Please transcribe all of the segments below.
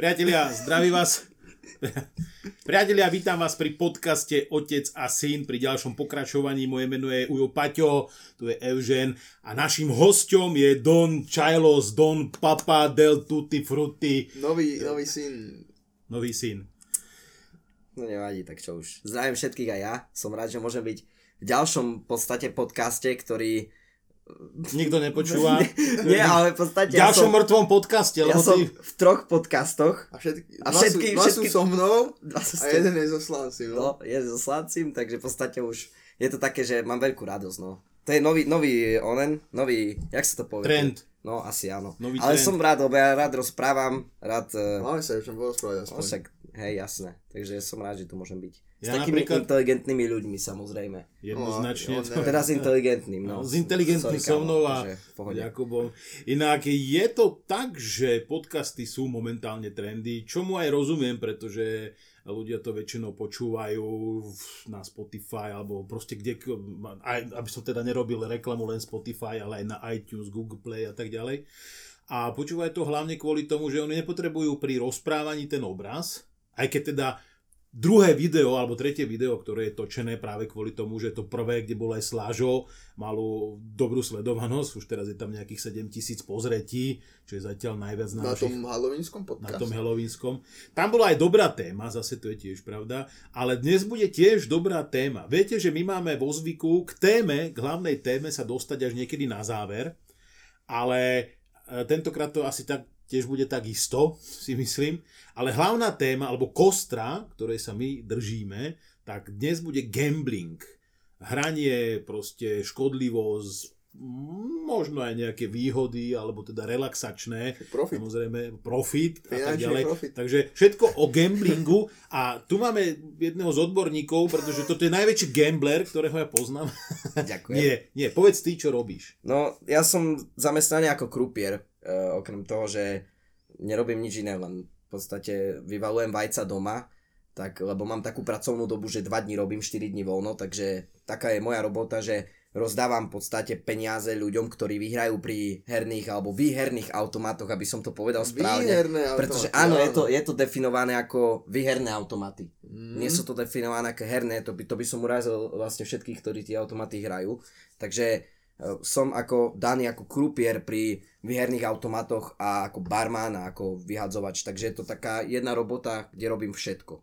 Priatelia, zdraví vás. Priatelia, vítam vás pri podcaste Otec a syn pri ďalšom pokračovaní. Moje meno je Ujo Paťo, tu je Eugen a našim hosťom je Don Chailos, Don Papa del Tutti Frutti. Nový, nový syn. Nový syn. No nevadí, tak čo už. Zdravím všetkých aj ja. Som rád, že môžem byť v ďalšom podstate podcaste, ktorý Nikto nepočúva. Nie, ale v podstate... V ďalšom ja som, mŕtvom podcaste. Ja som ty... v troch podcastoch. A všetky, a všetky, dva, sú, všetky, dva sú so mnou dva sú a jeden je so Slancim. No, no je so Slancim, takže v podstate už je to také, že mám veľkú radosť, no. To je nový, nový onen, nový, jak sa to povie? Trend. No, asi áno. Nový Ale trend. som rád, lebo ja rád rozprávam, rád... Máme sa o čom porozprávať aspoň. No, však, hej, jasné. Takže som rád, že tu môžem byť. S Ja takými napríklad- inteligentnými ľuďmi, samozrejme. Jednoznačne. No, to- Teraz inteligentným, no. s inteligentným Sorry, so mnou a. Jakubom. Inak je to tak, že podcasty sú momentálne trendy, čomu aj rozumiem, pretože ľudia to väčšinou počúvajú na Spotify alebo proste kde, aj, aby som teda nerobil reklamu len Spotify, ale aj na iTunes, Google Play a tak ďalej. A počúvajú to hlavne kvôli tomu, že oni nepotrebujú pri rozprávaní ten obraz, aj keď teda druhé video alebo tretie video, ktoré je točené práve kvôli tomu, že to prvé, kde bol aj Slážo, malo dobrú sledovanosť, už teraz je tam nejakých 7000 pozretí, čo je zatiaľ najviac na, Na našich, tom halloweenskom na podcaste. tom halloweenskom. Tam bola aj dobrá téma, zase to je tiež pravda, ale dnes bude tiež dobrá téma. Viete, že my máme vo zvyku k téme, k hlavnej téme sa dostať až niekedy na záver, ale e, tentokrát to asi tak tiež bude tak isto, si myslím. Ale hlavná téma, alebo kostra, ktorej sa my držíme, tak dnes bude gambling. Hranie, proste škodlivosť, možno aj nejaké výhody, alebo teda relaxačné, Profit. samozrejme profit a tak ďalej. profit. Takže všetko o gamblingu a tu máme jedného z odborníkov, pretože toto je najväčší gambler, ktorého ja poznám. Ďakujem. nie, nie, povedz ty, čo robíš. No, ja som zamestnaný ako krupier, uh, okrem toho, že nerobím nič iné, len v podstate vyvalujem vajca doma, tak, lebo mám takú pracovnú dobu, že 2 dní robím, 4 dní voľno, takže taká je moja robota, že rozdávam v podstate peniaze ľuďom, ktorí vyhrajú pri herných alebo výherných automatoch, aby som to povedal správne. Výherné Pretože automaty, áno, je to, je to definované ako výherné automaty. Mm. Nie sú to definované ako herné, to by, to by som urazil vlastne všetkých, ktorí tie automaty hrajú. Takže som ako daný ako krupier pri výherných automatoch a ako barman a ako vyhadzovač. Takže je to taká jedna robota, kde robím všetko.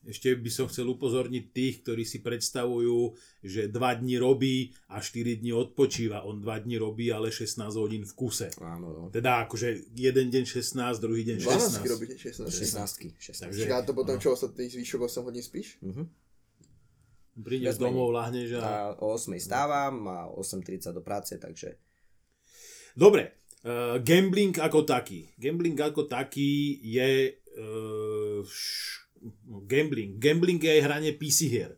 Ešte by som chcel upozorniť tých, ktorí si predstavujú, že 2 dní robí a 4 dní odpočíva. On 2 dní robí, ale 16 hodín v kuse. Áno, no. Teda akože jeden deň 16, druhý deň 12 16. robíte 16. 16. 16. Takže- Čiže a to potom čo, ostatný zvyšok 8 hodín spíš? Mhm. Prídeš domov, láhneš a... O 8 stávam a o 8.30 do práce, takže Dobre, uh, gambling ako taký. Gambling ako taký je... Uh, š... gambling. Gambling je aj hranie PC hier.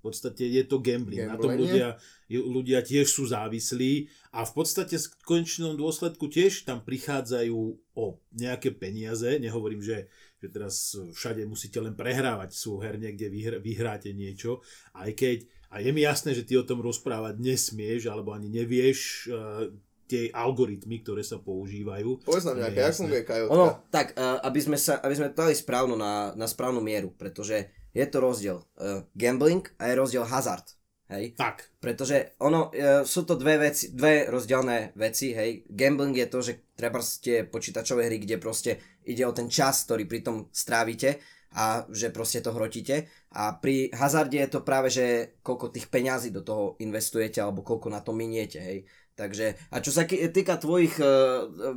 V podstate je to gambling. Na tom Gamblenie? ľudia, ľudia tiež sú závislí a v podstate v konečnom dôsledku tiež tam prichádzajú o nejaké peniaze. Nehovorím, že, že teraz všade musíte len prehrávať. Sú her niekde vyhr- vyhráte niečo. Aj keď, a je mi jasné, že ty o tom rozprávať nesmieš alebo ani nevieš uh, tie algoritmy, ktoré sa používajú. Povedz nám nejaké, jak funguje kajotka? Ono, tak, uh, aby sme, sa, aby sme to dali správnu na, na správnu mieru, pretože je to rozdiel uh, gambling a je rozdiel hazard. Hej? Tak, Pretože ono, e, sú to dve veci, dve rozdielne veci, hej. Gambling je to, že treba ste počítačové hry, kde proste ide o ten čas, ktorý pri tom strávite a že proste to hrotíte. A pri hazarde je to práve, že koľko tých peňazí do toho investujete alebo koľko na to miniete, hej. Takže, a čo sa týka tvojich, e, e,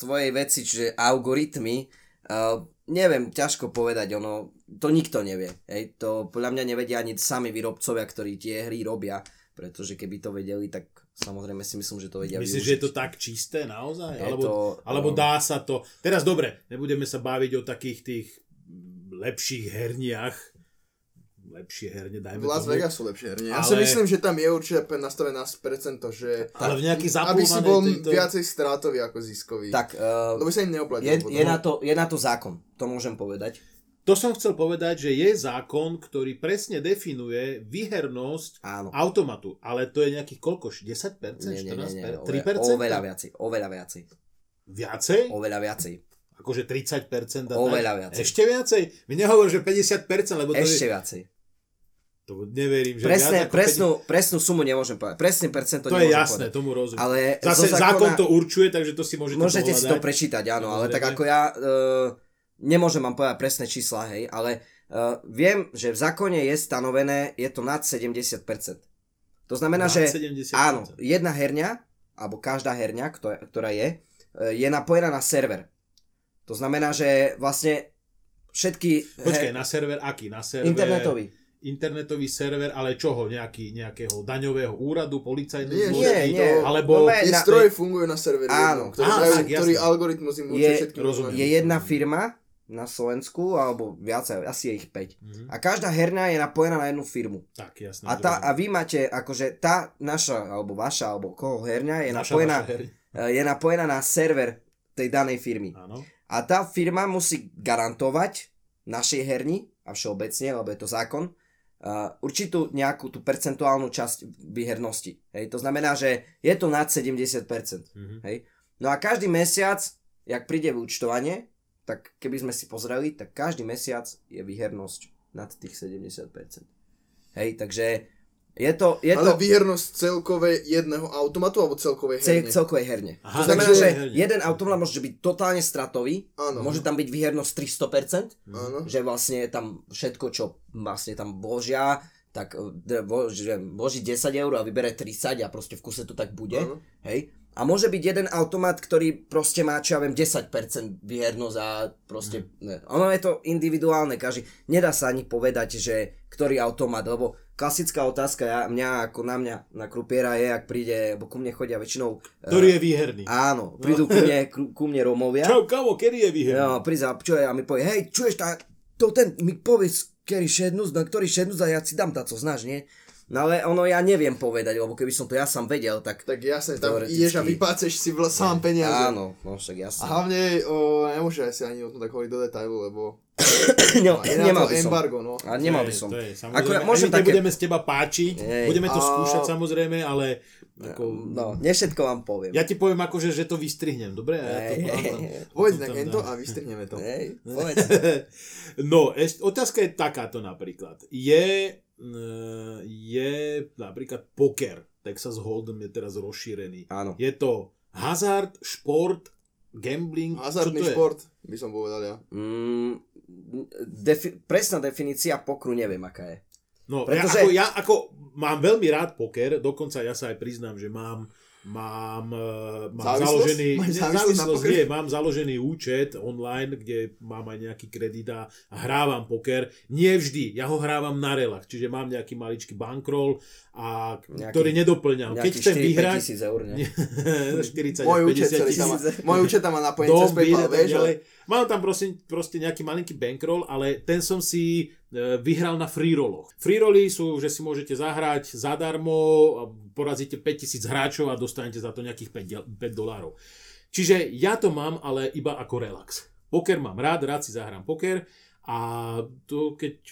tvojej veci, čiže algoritmy, uh, neviem, ťažko povedať, ono, to nikto nevie. Hej, to podľa mňa nevedia ani sami výrobcovia, ktorí tie hry robia, pretože keby to vedeli, tak samozrejme si myslím, že to vedia myslíš, využiť. že je to tak čisté naozaj? Je Alebo, to, alebo um, dá sa to... Teraz dobre, nebudeme sa baviť o takých tých lepších herniach, lepšie herne, dajme V Las tomu. Vegas sú lepšie herne. Ja Ale- si myslím, že tam je určite nastavené na percento, že Ale v nejaký aby si bol tejto... viacej strátový ako ziskový. Tak, uh, Lebo sa im neoplatí. je, je, na to, je na to zákon, to môžem povedať. To som chcel povedať, že je zákon, ktorý presne definuje výhernosť Áno. automatu. Ale to je nejakých koľko? 10%? Nie, nie, nie, nie, 14%? oveľa, 3%? oveľa viacej, oveľa viacej, Viacej? oveľa viacej. akože 30% a Oveľa tak. viacej. Ešte viacej? Mi nehovor, že 50%, lebo to Ešte je... viacej. To neverím, že Presne, viac ako presnú, presnú sumu nemôžem povedať. Presný percent to, To je jasné, povedať. tomu rozumiem. Ale Zase zákona- zákon to určuje, takže to si môžete Môžete si to prečítať, áno, ale tak ako ja uh, nemôžem vám povedať presné čísla, hej, ale uh, viem, že v zákone je stanovené, je to nad 70%. To znamená, Nad že 70%. áno, jedna herňa, alebo každá herňa, ktorá, je, uh, je napojená na server. To znamená, že vlastne všetky... Počkaj, her- na server aký? Na server... internetový. Internetový server, ale čoho? Nejaký, nejakého daňového úradu, policajného Nie, zboru? Nie, nie. Alebo- Normálne Tie na- stroje fungujú na serveri, Áno. jednom, ktorý, Á, majú, tak, ktorý algoritmus im určuje Je- všetky. Je jedna firma na Slovensku, alebo viac, asi je ich 5. Mhm. A každá herňa je napojená na jednu firmu. Tak, jasné. A, tá, a vy máte, akože tá naša, alebo vaša, alebo koho herňa je Naša, napojená, eh, je napojená na server tej danej firmy. Áno. A tá firma musí garantovať našej herni, a všeobecne, lebo je to zákon, uh, určitú nejakú tú percentuálnu časť výhernosti. Hej? To znamená, že je to nad 70%. Mhm. Hej? No a každý mesiac, jak príde vyučtovanie, tak keby sme si pozreli, tak každý mesiac je výhernosť nad tých 70%. Hej, takže je to, je Ale to výhernosť celkovej jedného automatu alebo celkovej cel, herne? celkovej herne. Aha, to znamená, takže- že herne. jeden automat môže byť totálne stratový, Áno. môže tam byť výhernosť 300%, Áno. že vlastne tam všetko, čo vlastne tam vložia, tak že vloží 10 eur a vybere 30 a proste v kuse to tak bude. Áno. Hej. A môže byť jeden automat, ktorý proste má, čo ja viem, 10% výhernosť a proste... Ne. Ono je to individuálne, každý... Nedá sa ani povedať, že ktorý automat, lebo klasická otázka ja, mňa, ako na mňa, na krupiera je, ak príde, lebo ku mne chodia väčšinou... eh, Ktorý je výherný. Áno, prídu ku mne, ku, ku mne Rómovia. Čau, kamo, kedy je výherný? No, príde a čo je, a mi povie, hej, čuješ, tá, to ten, mi povedz, ktorý šednus, na ktorý šednus a ja si dám tá, co znáš, nie? No ale ono ja neviem povedať, lebo keby som to ja sám vedel, tak... Tak jasne, tam ideš a vypáceš si vl- sám peniaze. Áno, no však A jasne. hlavne o, nemôže asi ani o tom tak hovoriť do detailu, lebo No, je na nemal to by som. embargo, no. A nemal To by je- som. To je, Akurát môžem môžem ani také... budeme z teba páčiť, Hej. budeme to A- skúšať samozrejme, ale ako, No, ne všetko vám poviem. ja ti poviem akože, že to vystrihnem, dobre? A ja to. Povedz to na dám. a vystrhneme to. Povedz. No, otázka je takáto napríklad. Je, je napríklad poker, Texas Hold'em je teraz rozšírený. Áno. Je to hazard, šport, gambling, Hazardný šport, by som povedal ja. Mm, defi- presná definícia pokru neviem, aká je. No, Pretože- ja, ako, ja ako mám veľmi rád poker, dokonca ja sa aj priznám, že mám mám, eh, mám Závislosť? založený, Máš závislosť nie, mám založený účet online, kde mám aj nejaký kredit a hrávam poker. Nie vždy, ja ho hrávam na relach, čiže mám nejaký maličký bankroll, a, Nejaký- ktorý nedoplňam. Keď chcem 4-5 vyhrať, tisíc eur, ne? 40 Môj 50 účet, celý tisíc. tam má, môj účet tam má napojený cez PayPal, vieš, ale Mám tam proste, proste nejaký malinký bankroll, ale ten som si e, vyhral na free rolloch. Free rolly sú, že si môžete zahrať zadarmo, porazíte 5000 hráčov a dostanete za to nejakých 5, del- 5 dolárov. Čiže ja to mám, ale iba ako relax. Poker mám rád, rád si zahrám poker a to keď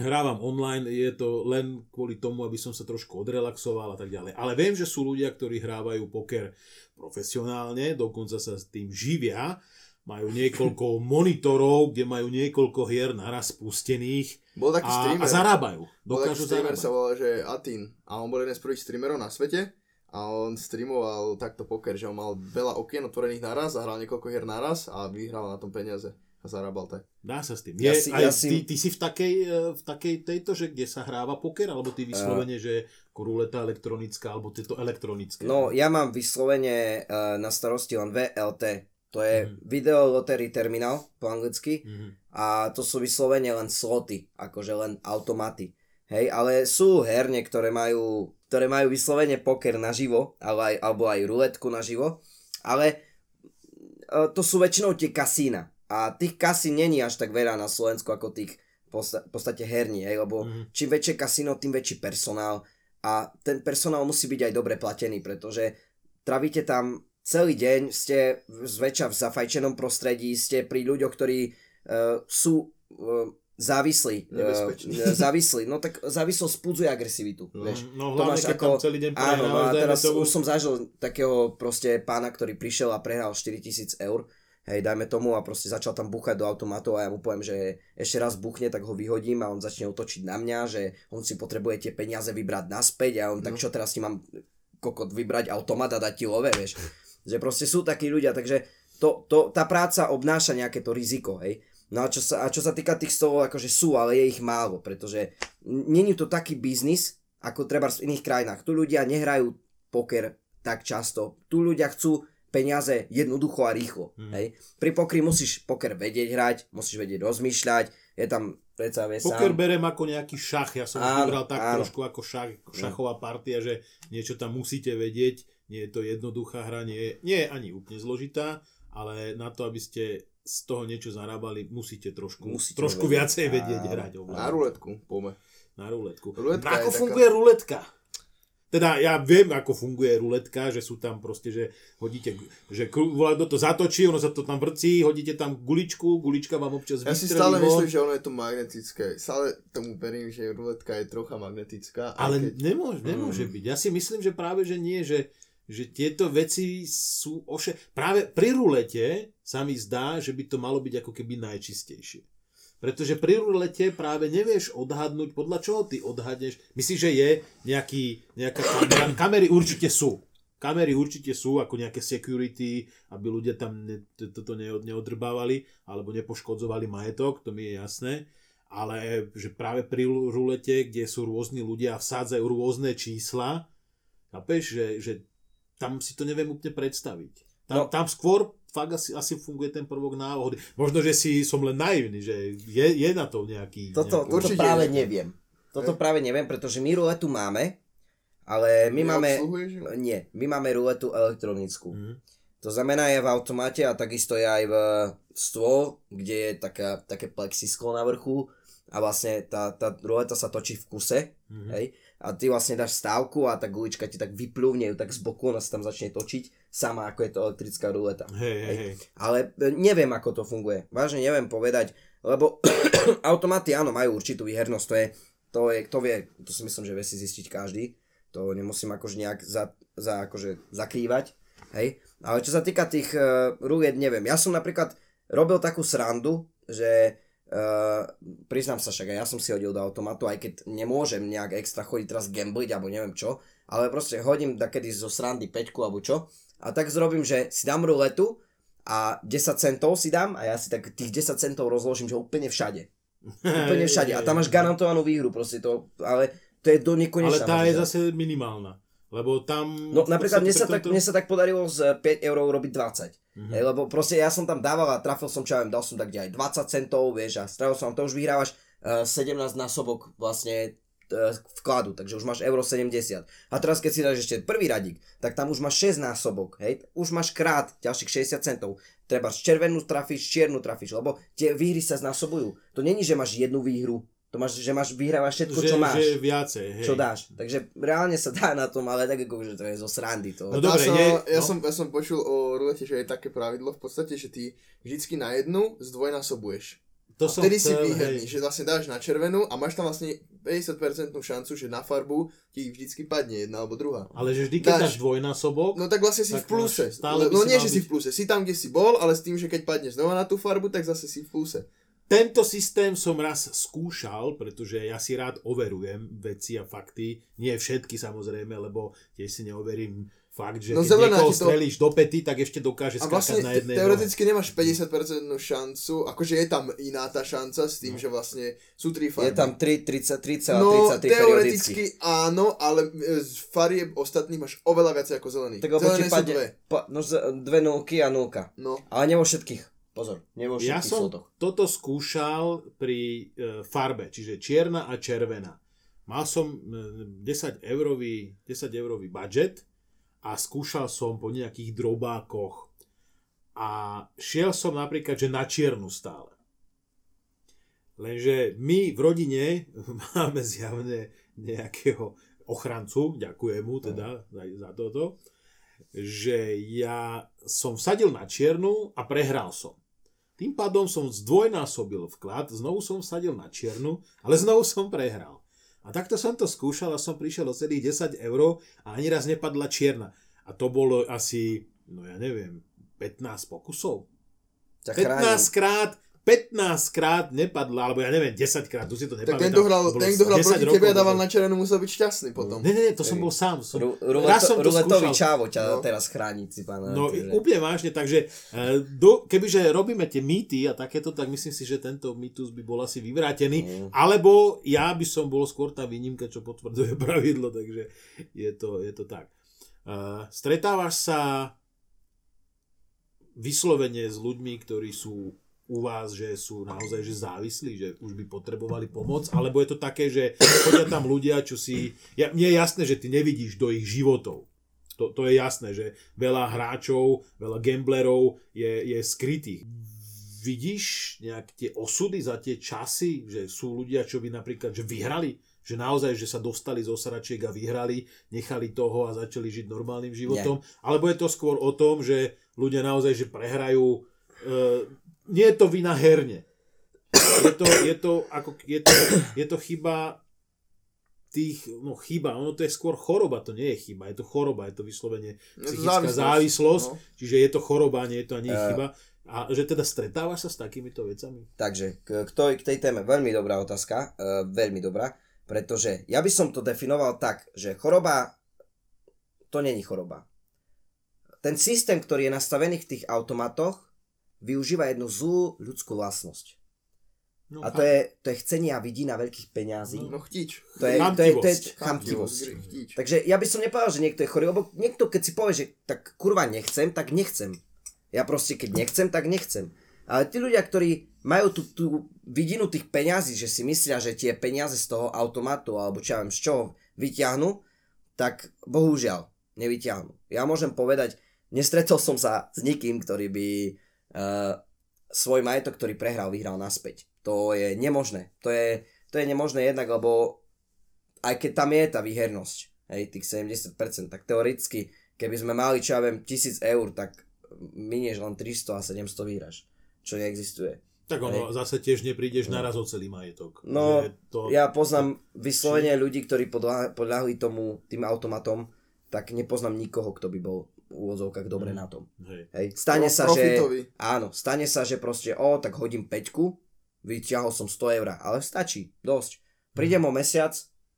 hrávam online, je to len kvôli tomu, aby som sa trošku odrelaxoval a tak ďalej. Ale viem, že sú ľudia, ktorí hrávajú poker profesionálne, dokonca sa s tým živia, majú niekoľko monitorov, kde majú niekoľko hier naraz spustených bol taký a, streamer. a zarábajú. Bol taký Dokážu streamer, zarábať. sa volal, že Atin. A on bol jeden z prvých streamerov na svete. A on streamoval takto poker, že on mal veľa okien otvorených naraz a hral niekoľko hier naraz a vyhral na tom peniaze. A zarábal tak. Dá sa s tým. Ja Je, si- aj, ja si- ty, ty si v takej, e, v takej tejto, že kde sa hráva poker, alebo ty vyslovene, že ako ruleta elektronická, alebo tieto elektronické. No, ja mám vyslovene uh, na starosti len VLT. To je Mhm. Video Lottery Terminal po anglicky. Mhm. A to sú vyslovene len sloty, akože len automaty. Hej, ale sú herne, ktoré majú, ktoré majú vyslovene poker naživo, ale aj, alebo aj ruletku naživo. Ale e, to sú väčšinou tie kasína. A tých kasín není až tak veľa na Slovensku ako tých v posta- v podstate herní, hej, lebo Mhm. čím väčšie kasíno, tým väčší personál. A ten personál musí byť aj dobre platený, pretože travíte tam celý deň, ste zväčša v zafajčenom prostredí, ste pri ľuďoch, ktorí uh, sú uh, závislí. Uh, závislí. No tak závislosť spudzuje agresivitu. No, Vieš. no To hlavne, máš keď ako- tam celý deň Áno, no a teraz tomu, už som zažil takého proste pána, ktorý prišiel a prehral 4000 eur hej, dajme tomu a proste začal tam buchať do automatu a ja mu poviem, že ešte raz buchne, tak ho vyhodím a on začne otočiť na mňa, že on si potrebuje tie peniaze vybrať naspäť a on no. tak čo teraz ti mám kokot vybrať automat a dať ti love, vieš. Že proste sú takí ľudia, takže to, to, tá práca obnáša nejaké to riziko, hej. No a čo sa, a čo sa týka tých stolov, akože sú, ale je ich málo, pretože není to taký biznis, ako treba v iných krajinách. Tu ľudia nehrajú poker tak často. Tu ľudia chcú peniaze jednoducho a rýchlo. Hmm. Hej. Pri pokri musíš poker vedieť hrať, musíš vedieť rozmýšľať, je tam predsa vie Poker sám. berem ako nejaký šach, ja som áno, vybral tak áno. trošku ako šach, šachová partia, že niečo tam musíte vedieť, nie je to jednoduchá hra, nie nie je ani úplne zložitá, ale na to, aby ste z toho niečo zarábali, musíte trošku, musíte trošku vedieť. viacej vedieť a... hrať. Ovlád. Na ruletku, pome. Na ruletku. Ruletka ako funguje taká... ruletka? Teda ja viem, ako funguje ruletka, že sú tam proste, že hodíte, že do to zatočí, ono sa to tam vrcí, hodíte tam guličku, gulička vám občas Ja si stále myslím, že ono je to magnetické. Stále tomu verím, že ruletka je trocha magnetická. Ale keď... nemôže, nemôže mm. byť. Ja si myslím, že práve, že nie, že, že tieto veci sú oše... Práve pri rulete sa mi zdá, že by to malo byť ako keby najčistejšie. Pretože pri rulete práve nevieš odhadnúť, podľa čoho ty odhadneš. Myslíš, že je nejaký, nejaká kamera? Kamery určite sú. Kamery určite sú ako nejaké security, aby ľudia tam ne, toto neodrbávali alebo nepoškodzovali majetok, to mi je jasné. Ale že práve pri rulete, kde sú rôzni ľudia a vsádzajú rôzne čísla, chápeš, že, že tam si to neviem úplne predstaviť. Tam, no. tam skôr fakt asi, asi funguje ten prvok náhody. Možno, že si som len naivný, že je, je na to nejaký... Toto, nejaký... toto práve neviem. Toto práve neviem, pretože my ruletu máme, ale my máme... Nie, my máme ruletu elektronickú. Mm. To znamená, je v automate a takisto je aj v stôl, kde je taká, také plexisklo na vrchu a vlastne tá, tá ruleta sa točí v kuse, mm-hmm. hej, a ty vlastne dáš stávku a tá gulička ti tak vyplúvne ju tak z boku, ona sa tam začne točiť sama ako je to elektrická ruleta. Hej, hej, hej. Ale e, neviem, ako to funguje. Vážne neviem povedať, lebo automaty áno, majú určitú výhernosť, to je, to je, kto vie, to si myslím, že vie si zistiť každý. To nemusím akože nejak za, za, akože zakrývať. Hej. Ale čo sa týka tých uh, ruliet, neviem. Ja som napríklad robil takú srandu, že Uh, priznám sa však, ja som si hodil do automatu, aj keď nemôžem nejak extra chodiť teraz gambliť alebo neviem čo, ale proste hodím takedy zo srandy peťku alebo čo a tak zrobím, že si dám ruletu a 10 centov si dám a ja si tak tých 10 centov rozložím, že úplne všade. Úplne všade. A tam máš garantovanú výhru proste to, ale to je do nekonečna. Ale tá je zase minimálna. Lebo tam... No napríklad mne sa, tak, mne sa tak podarilo z 5 eur robiť 20. Mm-hmm. Hej, lebo proste ja som tam dával a trafil som čo ja viem, dal som tak aj 20 centov, vieš, a strávil som, to už vyhrávaš uh, 17 násobok vlastne E, vkladu, takže už máš euro 70. A teraz keď si dáš ešte prvý radík, tak tam už máš 6 násobok, hej, už máš krát ďalších 60 centov. Treba červenú trafíš, čiernu trafíš, lebo tie výhry sa znásobujú. To není, že máš jednu výhru, to máš, že máš vyhrávaš všetko, že, čo máš. Že viacej, hej. Čo dáš. Takže reálne sa dá na tom, ale tak ako, že to je zo srandy. To. No dobre, som, je, ja, no? som, ja som počul o rulete, že je také pravidlo v podstate, že ty vždycky na jednu zdvojnásobuješ. To a som vtedy chcel, si výherný, hej. že vlastne dáš na červenú a máš tam vlastne 50% šancu, že na farbu ti vždycky padne jedna alebo druhá. Ale že vždy, keď dáš, dáš dvojnásobok... No tak vlastne si v pluse. Stále no nie, že si v pluse. Si tam, kde si bol, ale s tým, že keď padneš znova na tú farbu, tak zase si v pluse. Tento systém som raz skúšal, pretože ja si rád overujem veci a fakty. Nie všetky samozrejme, lebo tiež si neoverím fakt, že no, keď niekoho to... strelíš do pety, tak ešte dokáže skákať vlastne na jednej teoreticky nohe. nemáš 50% šancu, akože je tam iná tá šanca s tým, no. že vlastne sú tri farby. Je tam 3, 30, 30 no, 33 teoreticky áno, ale z farieb ostatných máš oveľa viac ako zelených. Tak Zelené sú dve. Pa, no, dve nulky a nulka. No. Ale nie vo všetkých. Pozor, všetkých Ja som slotoch. toto skúšal pri e, farbe, čiže čierna a červená. Mal som e, 10 eurový, 10 eurový budget, a skúšal som po nejakých drobákoch a šiel som napríklad, že na čiernu stále. Lenže my v rodine máme zjavne nejakého ochrancu, ďakujem mu teda za, za toto, že ja som vsadil na čiernu a prehral som. Tým pádom som zdvojnásobil vklad, znovu som vsadil na čiernu, ale znovu som prehral. A takto som to skúšal a som prišiel o celých 10 eur a ani raz nepadla čierna. A to bolo asi, no ja neviem, 15 pokusov. 15 krát 15 krát nepadla, alebo ja neviem, 10 krát, tu si to nepamätám. Tak ten, kto hral, ten, kto hral proti tebe a dával na červenú, musel byť šťastný potom. Ne, ne, ne, to som bol sám. Som, Ru, ruleto, ruletový čávo ťa no. teraz chráni, si pán. No, že... úplne vážne, takže eh, do, kebyže robíme tie mýty a takéto, tak myslím si, že tento mýtus by bol asi vyvrátený, mm. alebo ja by som bol skôr tá výnimka, čo potvrdzuje pravidlo, takže je to, je to tak. Uh, stretávaš sa vyslovene s ľuďmi, ktorí sú u vás, že sú naozaj že závislí, že už by potrebovali pomoc, alebo je to také, že chodia tam ľudia, čo si... Ja, mne je jasné, že ty nevidíš do ich životov. To, to je jasné, že veľa hráčov, veľa gamblerov je, je skrytých. Vidíš nejak tie osudy za tie časy, že sú ľudia, čo by napríklad že vyhrali, že naozaj, že sa dostali z osračiek a vyhrali, nechali toho a začali žiť normálnym životom, Nie. alebo je to skôr o tom, že ľudia naozaj, že prehrajú e, nie je to vina herne. Je to, je to, ako, je to, je to chyba tých, no chyba, ono to je skôr choroba, to nie je chyba, je to choroba, je to vyslovene psychická závislosť, závislosť no. čiže je to choroba, nie je to ani uh, chyba. A že teda stretávaš sa s takýmito vecami? Takže, k, k, tej, k tej téme, veľmi dobrá otázka, uh, veľmi dobrá, pretože ja by som to definoval tak, že choroba, to není choroba. Ten systém, ktorý je nastavený v tých automatoch, využíva jednu zlú ľudskú vlastnosť. No, a to je, to je chcenie a vidí na veľkých peňazí. No, no chtič. To je, to je, to je chamtivosť. Takže ja by som nepovedal, že niekto je chorý, lebo niekto keď si povie, že tak kurva nechcem, tak nechcem. Ja proste keď nechcem, tak nechcem. Ale tí ľudia, ktorí majú tú, tú vidinu tých peňazí, že si myslia, že tie peniaze z toho automatu, alebo čo ja viem, z čoho vyťahnú, tak bohužiaľ nevyťahnú. Ja môžem povedať, nestretol som sa s nikým, ktorý by uh, svoj majetok, ktorý prehral, vyhral naspäť. To je nemožné. To je, to je nemožné jednak, lebo aj keď tam je tá výhernosť, hej, tých 70%, tak teoreticky, keby sme mali, čo ja viem, 1000 eur, tak minieš len 300 a 700 výhraš, čo neexistuje. Tak ono, hej. zase tiež neprídeš no. naraz o celý majetok. No, to... ja poznám vyslovene ľudí, ktorí podľahli tomu, tým automatom, tak nepoznám nikoho, kto by bol úvodzovkách dobre mm. na tom. Hej. Hej. Stane sa, profitový. že... Áno, stane sa, že proste, o, tak hodím peťku, vyťahol som 100 eur, ale stačí, dosť. Prídem mm. o mesiac,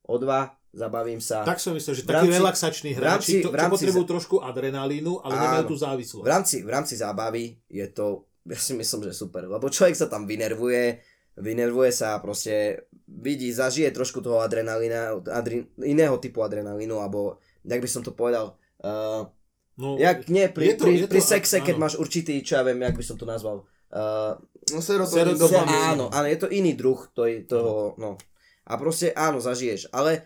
o dva, zabavím sa. Tak som myslel, že takí relaxační hráči, to, čo potrebujú za... trošku adrenalínu, ale áno, nemajú tú závislosť. V rámci, v rámci zábavy je to, ja si myslím, že super, lebo človek sa tam vynervuje, vynervuje sa a proste vidí, zažije trošku toho adrenalína, adri, iného typu adrenalínu, alebo, jak by som to povedal, uh, No, Jak nie, pri, to, pri, pri to, sexe, áno. keď máš určitý, čo ja viem, jak by som to nazval. Uh, no serotonín. Áno, áno, je to iný druh to, toho, no. A proste áno, zažiješ. Ale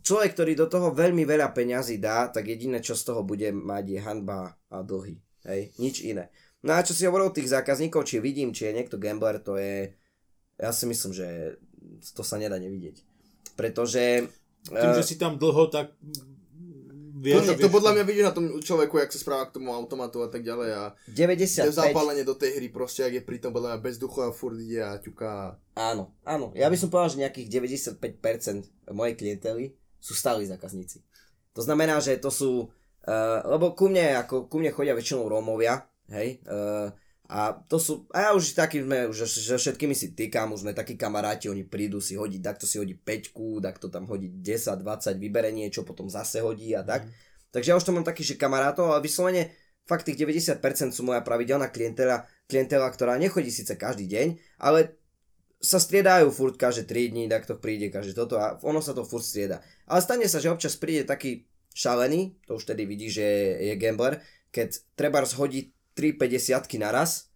človek, ktorý do toho veľmi veľa peňazí dá, tak jediné, čo z toho bude mať, je hanba a dlhy. Hej, nič iné. No a čo si hovoril tých zákazníkov, či vidím, či je niekto gambler, to je, ja si myslím, že to sa nedá nevidieť. Pretože... Tým, uh, že si tam dlho, tak Vieš, to, to podľa mňa vidíš na tom človeku, jak sa správa k tomu automatu a tak ďalej a 95. zapálenie do tej hry proste, ak je pri tom podľa mňa bez duchu a furt ide a ťuká. Áno, áno. Ja by som povedal, že nejakých 95% mojej klientely sú stáli zákazníci. To znamená, že to sú, uh, lebo ku mne, ako, ku mne chodia väčšinou Rómovia, hej, uh, a to sú, a ja už taký sme, už že všetkými si týkam, už sme takí kamaráti, oni prídu si hodiť, takto si hodí 5, takto tam hodí 10, 20, vybere niečo, potom zase hodí a tak. Mm. Takže ja už to mám takých, že kamarátov, ale vyslovene fakt tých 90% sú moja pravidelná klientela, klientela, ktorá nechodí síce každý deň, ale sa striedajú furt každé 3 dní, tak to príde každé toto a ono sa to furt strieda. Ale stane sa, že občas príde taký šalený, to už tedy vidí, že je, gambler, keď treba zhodiť 3 50 naraz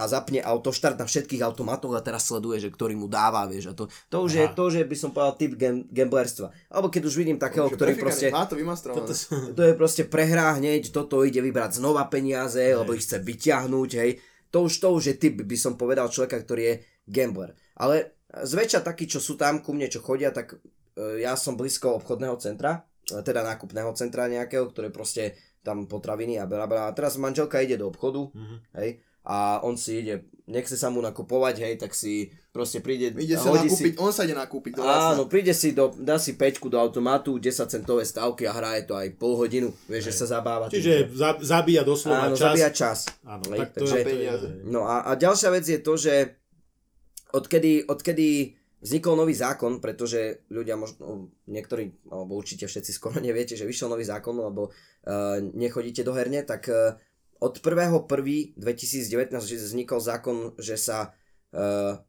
a zapne autoštart na všetkých automatoch a teraz sleduje, že ktorý mu dáva, vieš. A to, to, už, je, to už je, by som povedal, typ gam, gamblerstva. Alebo keď už vidím takého, už ktorý proste... Má to toto, to je proste prehrá hneď, toto ide vybrať znova peniaze, hej. lebo ich chce vyťahnuť, hej. To už, to už je typ, by som povedal, človeka, ktorý je gambler. Ale zväčša takí, čo sú tam ku mne, čo chodia, tak e, ja som blízko obchodného centra, e, teda nákupného centra nejakého, ktoré proste tam potraviny a bla, bla. A teraz manželka ide do obchodu, mm-hmm. hej, a on si ide, nechce sa mu nakupovať, hej, tak si proste príde, ide sa nakúpiť, si, on sa ide nakúpiť do Áno, príde si, do, dá si peťku do automatu, 10 centové stavky a hraje to aj pol hodinu, vieš, že sa zabáva. Čiže za, zabíja doslova áno, čas. zabíja čas. Áno, hej, tak to takže, je, to je, No a, a ďalšia vec je to, že odkedy, odkedy vznikol nový zákon, pretože ľudia možno, niektorí, alebo určite všetci skoro neviete, že vyšiel nový zákon, lebo uh, nechodíte do herne, tak uh, od 1.1.2019 vznikol zákon, že sa uh,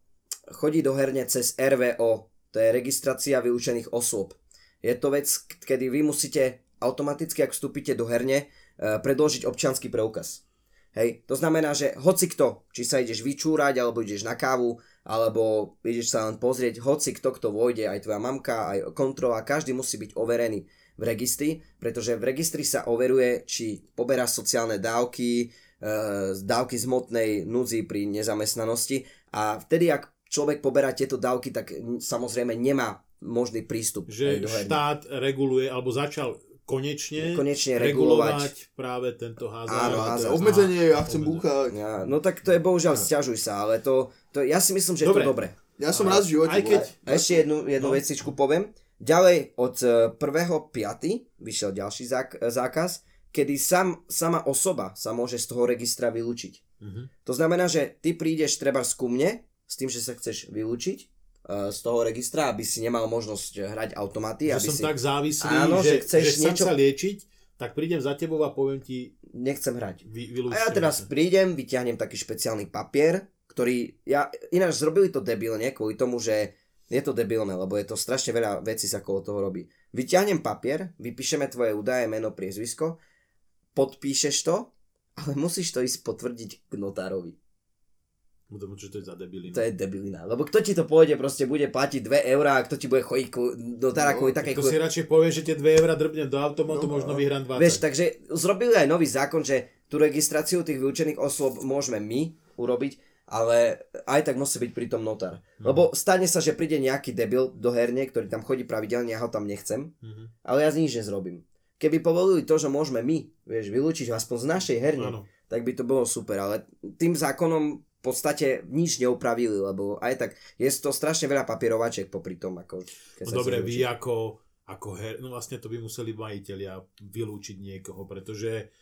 chodí do herne cez RVO, to je registrácia vyučených osôb. Je to vec, kedy vy musíte automaticky, ak vstúpite do herne, uh, predložiť občianský preukaz. Hej, to znamená, že hoci kto, či sa ideš vyčúrať, alebo ideš na kávu, alebo ideš sa len pozrieť, hoci kto, kto vojde, aj tvoja mamka, aj kontrola, každý musí byť overený v registri, pretože v registri sa overuje, či poberá sociálne dávky, e, dávky z motnej núdzi pri nezamestnanosti a vtedy, ak človek poberá tieto dávky, tak samozrejme nemá možný prístup. Že štát reguluje, alebo začal konečne, konečne regulovať. regulovať práve tento hazard. Áno, hazard. Obmedzenie, ja chcem búchať. Ja, no tak to je bohužiaľ, stiažuj sa, ale to, to ja si myslím, že dobre. je to dobre. Ja som raz v živote. Aj keď... A ešte jednu, jednu no. vecičku poviem. Ďalej od 1.5. E, vyšiel ďalší zák- zákaz, kedy sam, sama osoba sa môže z toho registra vylúčiť. Uh-huh. To znamená, že ty prídeš treba ku mne s tým, že sa chceš vylúčiť z toho registra, aby si nemal možnosť hrať automaty. Že aby som si... tak závislý, Áno, že, že, chceš že niečo... sa liečiť, tak prídem za tebou a poviem ti... Nechcem hrať. Vy, a ja teraz prídem, vyťahnem taký špeciálny papier, ktorý... Ja, ináč zrobili to debilne, kvôli tomu, že je to debilné, lebo je to strašne veľa vecí sa okolo toho robí. Vyťahnem papier, vypíšeme tvoje údaje, meno, priezvisko, podpíšeš to, ale musíš to ísť potvrdiť k notárovi. Budem čo to je za debilina. To je debilina. Lebo kto ti to pôjde, proste bude platiť 2 eurá a kto ti bude chodiť do Tarakovej no, takej... To si radšej povie, že tie 2 eurá drbnem do automatu, no, možno vyhrám 20. Vieš, takže zrobili aj nový zákon, že tú registráciu tých vyučených osôb môžeme my urobiť, ale aj tak musí byť pritom notár. No. Lebo stane sa, že príde nejaký debil do herne, ktorý tam chodí pravidelne, ja ho tam nechcem, mm-hmm. ale ja z nič nezrobím. Keby povolili to, že môžeme my, vieš, vylúčiť aspoň z našej herne, ano. tak by to bolo super, ale tým zákonom podstate nič neupravili, lebo aj tak je to strašne veľa papierovačiek popri tom. Ako, keď no dobre, vy ako, ako her, no vlastne to by museli majiteľia vylúčiť niekoho, pretože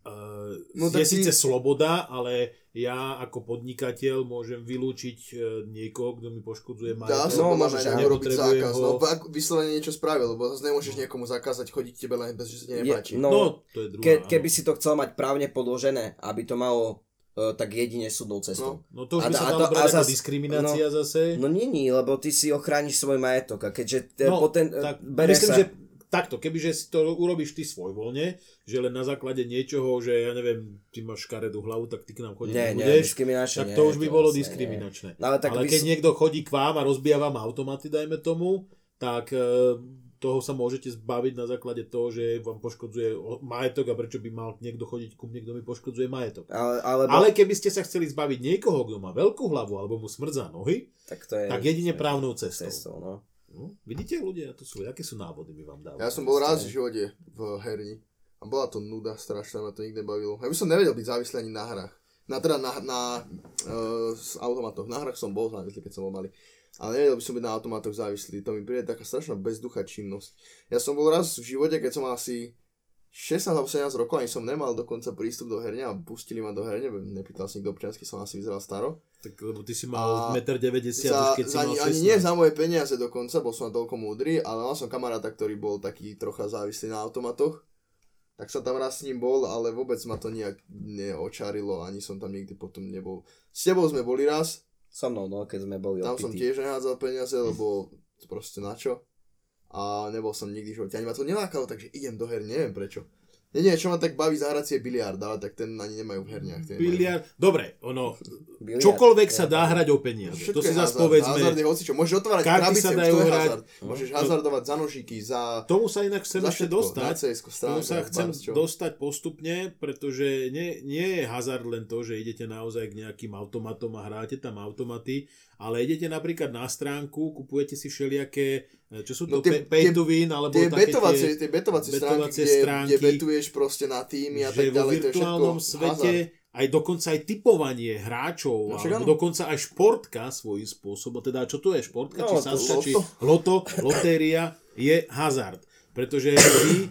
Uh, no, je síce ty... sloboda, ale ja ako podnikateľ môžem vylúčiť uh, niekoho, kto mi poškodzuje majetok. Dá sa no, môžeš aj urobiť zákaz, ho... no ak vyslovene niečo spravil, lebo zase nemôžeš no. niekomu zakázať chodiť tebe len bez, že sa nepáči. Je, no, no, to je druhá, ke, keby si to chcel mať právne podložené, aby to malo tak jedine súdnou cestou. No, no to už by a, sa dalo brať ako diskriminácia no, zase. No nie, nie, lebo ty si ochrániš svoj majetok a keďže no, poten, tak, myslím, sa... že takto, kebyže si to urobíš ty svojvoľne, že len na základe niečoho, že ja neviem, ty máš škaredú hlavu, tak ty k nám chodiť nie, nebudeš, nie, tak to už by to bolo vlastne, diskriminačné. No, ale, tak ale keď si... niekto chodí k vám a rozbíja vám automaty, dajme tomu, tak e, toho sa môžete zbaviť na základe toho, že vám poškodzuje majetok a prečo by mal niekto chodiť ku mne, kto mi poškodzuje majetok. Ale, ale, ale keby ste sa chceli zbaviť niekoho, kto má veľkú hlavu alebo mu smrdzá nohy, tak, to je, tak jedine právnou cestou. cestou no. No, vidíte ľudia, to sú, aké sú návody my vám dávame. Ja som bol raz v živote v herni a bola to nuda strašná, ma to nikdy bavilo. Ja by som nevedel byť závislý ani na hrách. Na, teda na, na uh, automatoch. Na hrách som bol závislý, keď som bol malý. Ale nevedel by som byť na automatoch závislý. To mi príde taká strašná bezducha činnosť. Ja som bol raz v živote, keď som mal asi 16 alebo 17 rokov, ani som nemal dokonca prístup do herne a pustili ma do herne, nepýtal som nikto občiansky, som asi vyzeral staro. Tak lebo ty si mal 1,90 m, za, keď si mal 16. Ani nie za moje peniaze dokonca, bol som na toľko múdry, ale mal som kamaráta, ktorý bol taký trocha závislý na automatoch. Tak som tam raz s ním bol, ale vôbec ma to nejak neočarilo, ani som tam nikdy potom nebol. S tebou sme boli raz. So mnou, no, keď sme boli Tam opity. som tiež nehádzal peniaze, lebo proste na čo a nebol som nikdy živote, ani ma to nelákalo, takže idem do her, neviem prečo. Nie, čo ma tak baví zahrať si je biliard, ale tak ten ani nemajú v herniach. Biliard, dobre, ono, biliard, čokoľvek sa dá hrať o peniaze. Všetko to si zase povedzme. Hazard je hocičo, môžeš otvárať krabice, sa dajú hrať. Hazard. Môžeš no, hazardovať za nožiky, za... Tomu sa inak chcem ešte dostať. Tomu sa chcem dostať postupne, pretože nie, nie je hazard len to, že idete naozaj k nejakým automatom a hráte tam automaty, ale idete napríklad na stránku, kupujete si všelijaké, e, čo sú no to, no tie, pay to win, alebo tie také betovacie, tie, tie betovacie, betovacie stránky, stránky, kde, kde betuješ proste na týmy a tak ďalej. Vo virtuálnom svete hazard. aj dokonca aj typovanie hráčov, no, alebo dokonca aj športka svojím spôsobom, teda čo to je športka, no, či saska, či loto, lotéria, je hazard. Pretože vy e,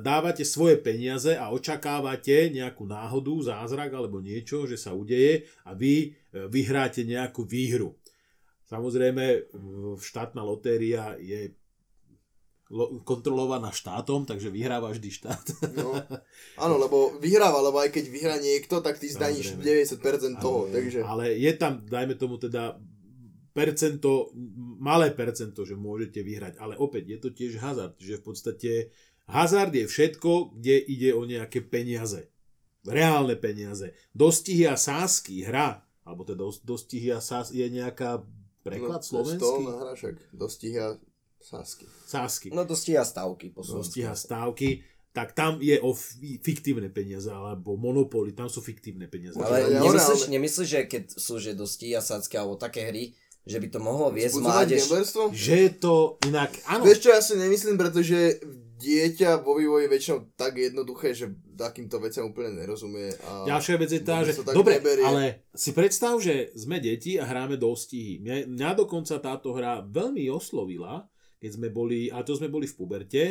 dávate svoje peniaze a očakávate nejakú náhodu, zázrak alebo niečo, že sa udeje a vy e, vyhráte nejakú výhru. Samozrejme, štátna lotéria je kontrolovaná štátom, takže vyhráva vždy štát. No, áno, lebo vyhráva, lebo aj keď vyhrá niekto, tak ty zdaníš 90% toho. Ale, takže... ale je tam, dajme tomu teda, percento, malé percento, že môžete vyhrať. Ale opäť, je to tiež hazard, že v podstate hazard je všetko, kde ide o nejaké peniaze. Reálne peniaze. Dostihy a sásky, hra, alebo teda dostihy a sásky, je nejaká preklad no, slovenský? Stolná hra však. Dostihy a Sásky. Sásky. No to stíha stávky. Po no, stíha stávky tak tam je o fiktívne peniaze, alebo monopoly, tam sú fiktívne peniaze. Ale nemyslíš, nemyslíš, že keď sú, že dostí sádzky alebo také hry, že by to mohlo viesť mládež? Že je to inak, áno. Vieš čo, ja si nemyslím, pretože dieťa vo vývoji väčšinou tak jednoduché, že takýmto veciam úplne nerozumie. A Ďalšia vec je tá, že dobre, neberie. ale si predstav, že sme deti a hráme dostihy. Mňa, mňa dokonca táto hra veľmi oslovila, keď sme boli, a to sme boli v puberte,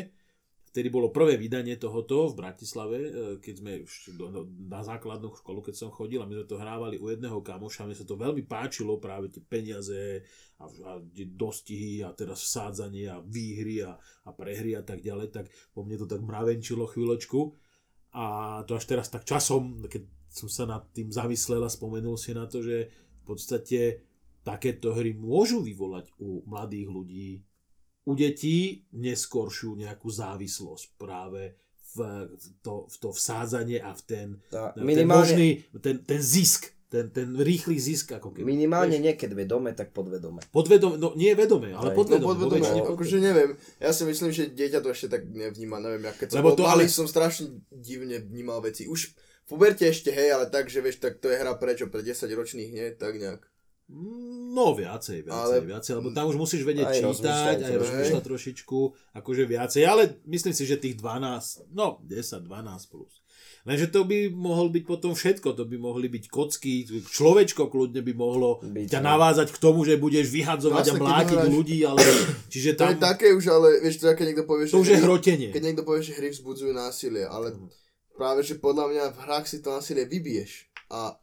vtedy bolo prvé vydanie tohoto v Bratislave, e, keď sme do, na základnú školu, keď som chodil a my sme to hrávali u jedného kamoša, mne sa to veľmi páčilo, práve tie peniaze a, a dostihy a teraz vsádzanie a výhry a, a prehry a tak ďalej, tak po mne to tak mravenčilo chvíľočku. A to až teraz tak časom, keď som sa nad tým zamyslel a spomenul si na to, že v podstate takéto hry môžu vyvolať u mladých ľudí u detí neskoršiu nejakú závislosť práve v to, v to vsádzanie a v ten, tá, ten možný, ten, ten zisk, ten, ten rýchly zisk. Ako keby. Minimálne niekedy vedome, tak podvedome. Podvedome, no nie vedome, ale podvedome. No, podvedome, no, akože neviem, ja si myslím, že dieťa to ešte tak nevníma, neviem, ja keď som Lebo bol to, malý, ale... som strašne divne vnímal veci. Už v puberte ešte, hej, ale tak, že vieš, tak to je hra prečo pre 10 ročných, nie, tak nejak. No viacej, viacej, ale... viacej, lebo tam už musíš vedieť aj čítať, aj rozmýšľať trošičku, akože viacej, ale myslím si, že tých 12, no 10, 12 plus. Lenže to by mohol byť potom všetko, to by mohli byť kocky, človečko kľudne by mohlo byť, ťa no. navázať k tomu, že budeš vyhadzovať Vlastne, a mlátiť hráš... ľudí, ale čiže tam... To je také už, ale vieš, to keď niekto povie, že... To už je hrotenie. Keď niekto povie, že hry vzbudzujú násilie, ale práve, že podľa mňa v hrách si to násilie vybiješ a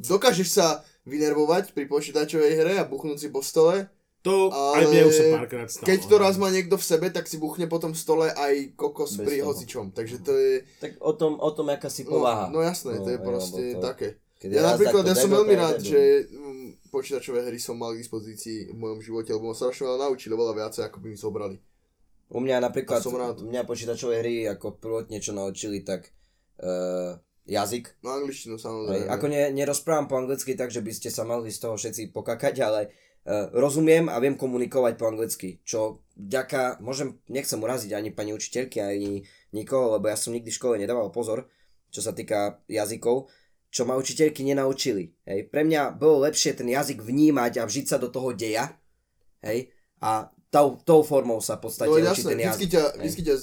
dokážeš sa vynervovať pri počítačovej hre a buchnúť si po stole. To ale aj mne už sa párkrát stalo. Keď to raz má niekto v sebe, tak si buchne po tom stole aj kokos Bez pri toho. hocičom. Takže to je... Tak o tom, o tom aká si povaha. No, no jasné, no, to je proste to... také. Keď ja napríklad, ja som veľmi rád, že mm, počítačové hry som mal k dispozícii v mojom živote, lebo ma strašne veľa naučili, veľa viacej, ako by mi zobrali. U mňa napríklad, som rád. mňa počítačové hry ako prvotne čo naučili, tak uh, jazyk. No angličtinu samozrejme. Aj, ako ne, nerozprávam po anglicky, takže by ste sa mali z toho všetci pokakať, ale uh, rozumiem a viem komunikovať po anglicky, čo vďaka, môžem, nechcem uraziť ani pani učiteľky, ani nikoho, lebo ja som nikdy v škole nedával pozor, čo sa týka jazykov, čo ma učiteľky nenaučili. Hej. Pre mňa bolo lepšie ten jazyk vnímať a vžiť sa do toho deja, hej, a tou, tou formou sa v podstate no, učiť ten jazyk. Vždycky ťa, vždycky ťa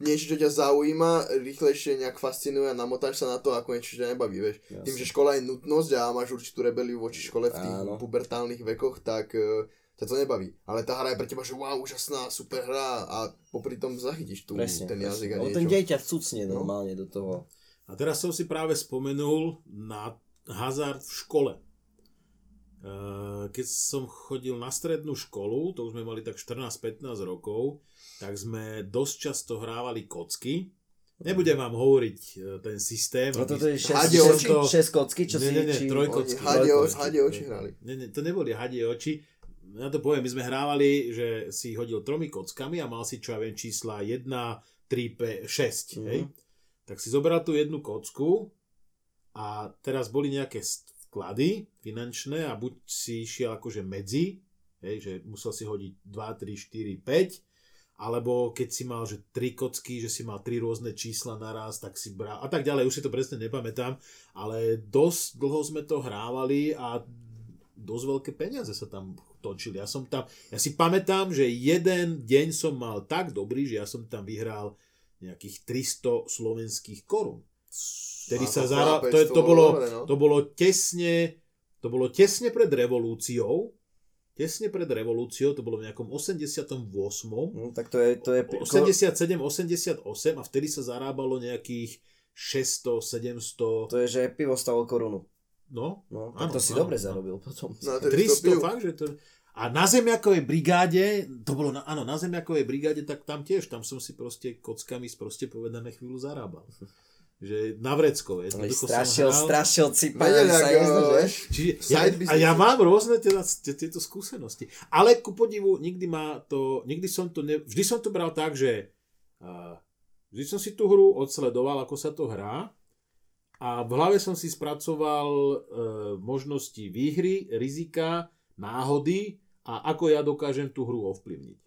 niečo, čo ťa zaujíma, rýchlejšie nejak fascinuje a namotáš sa na to, ako niečo, čo ťa nebaví, vieš. Jasne. Tým, že škola je nutnosť a máš určitú rebeliu voči škole v tých Áno. pubertálnych vekoch, tak uh, ťa to nebaví. Ale tá hra je pre teba, že wow, úžasná, super hra a popri tom zachytíš tu presne, ten jazyk presne. a niečo. ten dieťa vcucne no. normálne do toho. A teraz som si práve spomenul na hazard v škole. Keď som chodil na strednú školu, to už sme mali tak 14-15 rokov, tak sme dosť často hrávali kocky. Nebudem vám hovoriť e, ten systém. No toto je 6 kocky, čo si... Nie, nie, trojkocky. Hadie oči hrali. Nie, nie, to neboli hadie oči. Ja to poviem, my sme hrávali, že si hodil tromi kockami a mal si, čo ja viem, čísla 1, 3, 5, 6. Mm-hmm. Hej? Tak si zobral tú jednu kocku a teraz boli nejaké vklady finančné a buď si išiel akože medzi, hej, že musel si hodiť 2, 3, 4, 5 alebo keď si mal, že tri kocky, že si mal tri rôzne čísla naraz, tak si bral a tak ďalej, už si to presne nepamätám, ale dosť dlho sme to hrávali a dosť veľké peniaze sa tam točili. Ja som tam, ja si pamätám, že jeden deň som mal tak dobrý, že ja som tam vyhral nejakých 300 slovenských korún. Vtedy sa zara... to, je, to, bolo, no. to bolo tesne to bolo tesne pred revolúciou, tesne pred revolúciou, to bolo v nejakom 88. No, tak to je, to je... 87, 88 a vtedy sa zarábalo nejakých 600, 700... To je, že pivo stalo korunu. No, no tak áno, to si áno, dobre áno. zarobil potom. No, 300, fakt, že to... A na zemiakovej brigáde, to bolo, na, áno, na zemiakovej brigáde, tak tam tiež, tam som si proste kockami sproste povedané chvíľu zarábal že na vrecko. Strašil, strašil cipaj, sa ja, a ja mám rôzne teda, tieto skúsenosti. Ale ku podivu, nikdy ma to, nikdy som to, ne, vždy som to bral tak, že uh, vždy som si tú hru odsledoval, ako sa to hrá a v hlave som si spracoval uh, možnosti výhry, rizika, náhody a ako ja dokážem tú hru ovplyvniť.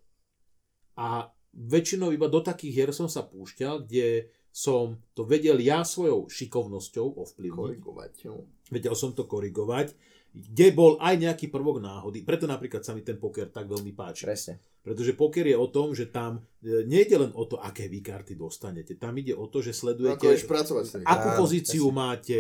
A väčšinou iba do takých hier som sa púšťal, kde som to vedel ja svojou šikovnosťou ovplyvniť. No. Vedel som to korigovať, kde bol aj nejaký prvok náhody. Preto napríklad sa mi ten poker tak veľmi páči. Presne. Pretože poker je o tom, že tam nejde len o to, aké vy karty dostanete. Tam ide o to, že sledujete, ako akú pozíciu presne. máte,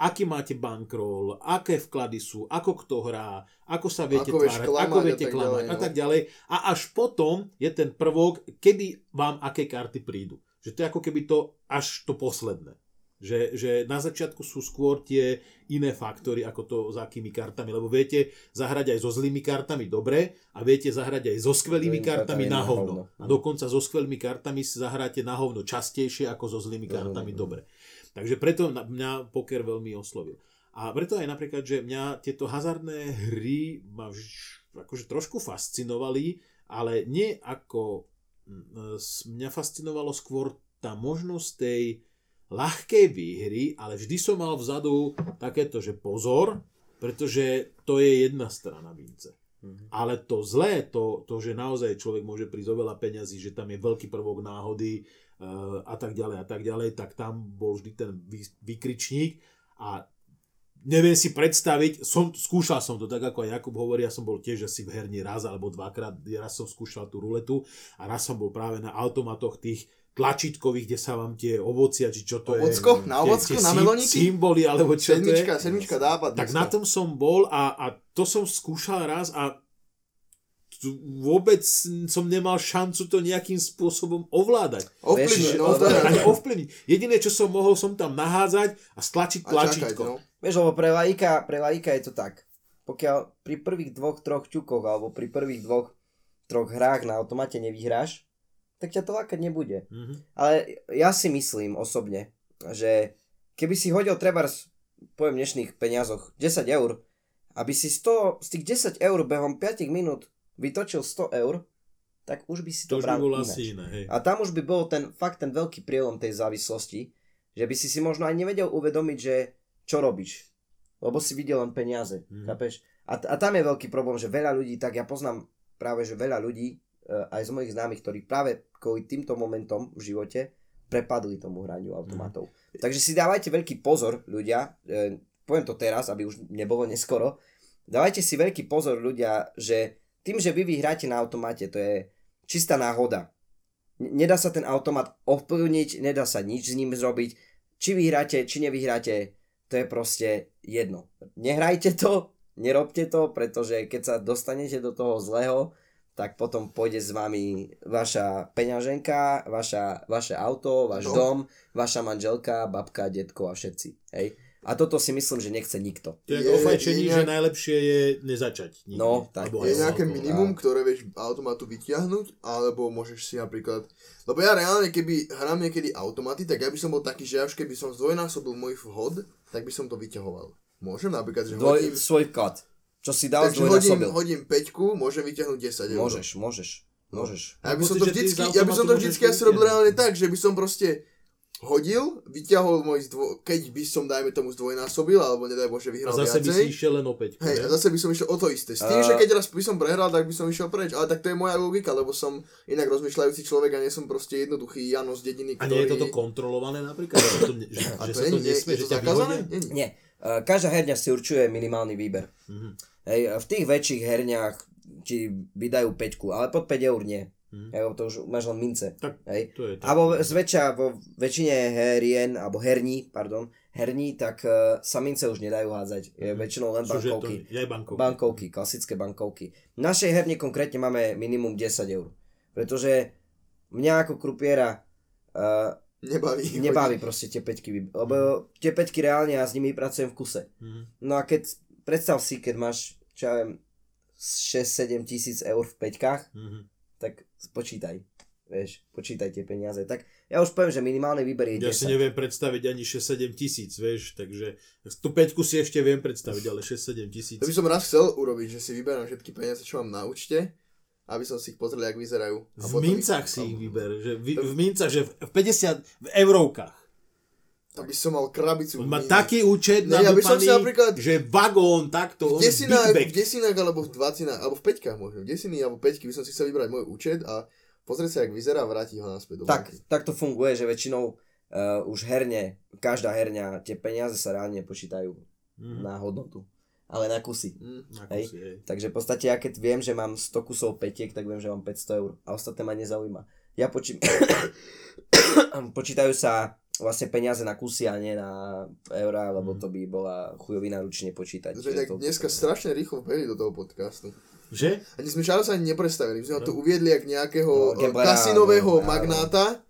aký máte bankroll, aké vklady sú, ako kto hrá, ako sa viete ako tvárať, ako viete klamať a tak ďalej. A až potom je ten prvok, kedy vám aké karty prídu. Že to je ako keby to až to posledné. Že, že na začiatku sú skôr tie iné faktory, ako to s akými kartami, lebo viete zahrať aj so zlými kartami dobre a viete zahrať aj so skvelými kartami na hovno. A dokonca so skvelými kartami si zahráte na hovno častejšie ako so zlými kartami dobre. Takže preto mňa poker veľmi oslovil. A preto aj napríklad, že mňa tieto hazardné hry ma akože trošku fascinovali, ale nie ako mňa fascinovalo skôr tá možnosť tej ľahkej výhry, ale vždy som mal vzadu takéto, že pozor, pretože to je jedna strana mince. Mm-hmm. Ale to zlé, to, to, že naozaj človek môže prísť o veľa peňazí, že tam je veľký prvok náhody uh, a tak ďalej a tak ďalej, tak tam bol vždy ten vy, vykričník a neviem si predstaviť, som, skúšal som to tak, ako aj Jakub hovorí, ja som bol tiež asi v herni raz alebo dvakrát, raz som skúšal tú ruletu a raz som bol práve na automatoch tých tlačítkových, kde sa vám tie ovocia, či čo to Ovocko? je. Na tie, tie na meloniky? Symboly, alebo čo sedmička, to je. Sedmička dáva Tak na tom som bol a, a to som skúšal raz a vôbec som nemal šancu to nejakým spôsobom ovládať. Ovplyvniť, no, ovplyvniť, ovplyvniť. Jediné, čo som mohol, som tam nahádzať a stlačiť tlačítko. No. Vieš, lebo pre laika, pre laika je to tak. Pokiaľ pri prvých dvoch, troch ťukoch alebo pri prvých dvoch, troch hrách na automate nevyhráš, tak ťa to lákať nebude. Mm-hmm. Ale ja si myslím osobne, že keby si hodil treba poviem dnešných peniazoch 10 eur, aby si 100, z tých 10 eur behom 5 minút vytočil 100 eur, tak už by si to, to bral ináč. Iné, hej. A tam už by bol ten fakt ten veľký prielom tej závislosti, že by si si možno aj nevedel uvedomiť, že čo robíš. Lebo si videl len peniaze, mm. chápeš? A, a tam je veľký problém, že veľa ľudí, tak ja poznám práve, že veľa ľudí, uh, aj z mojich známych, ktorí práve kvôli týmto momentom v živote prepadli tomu hraniu automatov. Mm. Takže si dávajte veľký pozor, ľudia, uh, poviem to teraz, aby už nebolo neskoro, dávajte si veľký pozor, ľudia, že tým, že vy vyhráte na automate, to je čistá náhoda. Nedá sa ten automat ovplyvniť, nedá sa nič s ním zrobiť. Či vyhráte, či nevyhráte, to je proste jedno. Nehrajte to, nerobte to, pretože keď sa dostanete do toho zlého, tak potom pôjde s vami vaša peňaženka, vaša, vaše auto, váš no. dom, vaša manželka, babka, detko a všetci. Hej? A toto si myslím, že nechce nikto. To je, je ofajčení, je, že najlepšie je nezačať. Nikdy. No, tak. je nejaké auto, minimum, a... ktoré vieš automatu vyťahnuť, alebo môžeš si napríklad... Lebo ja reálne, keby hrám niekedy automaty, tak ja by som bol taký, že až keby som zdvojnásobil môj vhod, tak by som to vyťahoval. Môžem napríklad, že Dvoj, hodím... Svoj kat. Čo si dal Takže hodím, hodím 5, môžem vyťahnuť 10 eur. Môžeš, môžeš. Môžeš. Ja by som to vždycky, ja by som to vždycky asi robil reálne tak, že by som proste hodil, vyťahol môj zdvo- keď by som, dajme tomu, zdvojnásobil, alebo nedaj Bože, vyhral A zase viacej. by si išiel len opäť. Hej, a zase by som išiel o to isté. S tým, a... že keď raz by som prehral, tak by som išiel preč. Ale tak to je moja logika, lebo som inak rozmýšľajúci človek a nie som proste jednoduchý Jano z dediny, ktorý... A nie je toto kontrolované napríklad? že, to, že, a že to sa to nesmie, že ťa Nie. nie. Uh, každá herňa si určuje minimálny výber. Mm-hmm. Hej, v tých väčších herniach ti vydajú 5, ale pod 5 eur nie. Mm. Hej, to už máš len mince. Tak, hej. To je tak. Alebo zväčša vo väčšine herien, alebo herní, pardon, herní, tak uh, sa mince už nedajú hádzať. Je mm. väčšinou len bankovky. Je bankovky. Bankovky, klasické bankovky. V našej herne konkrétne máme minimum 10 eur. Pretože mňa ako krupiera uh, nebaví. Nebaví proste tie peťky. Lebo mm. tie peťky reálne ja s nimi pracujem v kuse. Mm. No a keď, predstav si, keď máš, čo ja viem, 6-7 tisíc eur v peťkách, mm-hmm tak spočítaj. Vieš, počítaj tie peniaze. Tak ja už poviem, že minimálny výber je 10. Ja si neviem predstaviť ani 6-7 tisíc, vieš, takže tú peťku si ešte viem predstaviť, ale 6-7 tisíc. To by som raz chcel urobiť, že si vyberám všetky peniaze, čo mám na účte, aby som si ich pozrel, jak vyzerajú. A v mincách ich... si ich vyber, že v, v mincách, že v 50, v eurovkách. Aby som mal krabicu. On má taký účet na ja napríklad... že vagón takto, v desinách, v desinách alebo v dvacinách, alebo v peťkách možno. V desiny alebo peťky by som si chcel vybrať môj účet a pozrieť sa, jak vyzerá a vrátiť ho naspäť do tak, tak to funguje, že väčšinou uh, už herne, každá herňa, tie peniaze sa reálne počítajú mm. na hodnotu. Ale na kusy. Mm, na kusy hej? Hej. Takže v podstate ja keď viem, že mám 100 kusov petiek, tak viem, že mám 500 eur. A ostatné ma nezaujíma. Ja počí... počítajú sa vlastne peniaze na kusy a nie na eurá, lebo mhm. to by bola chujovina ručne počítať. Že tak dneska strašne rýchlo vbehli do toho podcastu. Že? Ani sme Charlesa ani nepredstavili. My sme ho tu no. uviedli jak nejakého no, kasinového no, magnáta.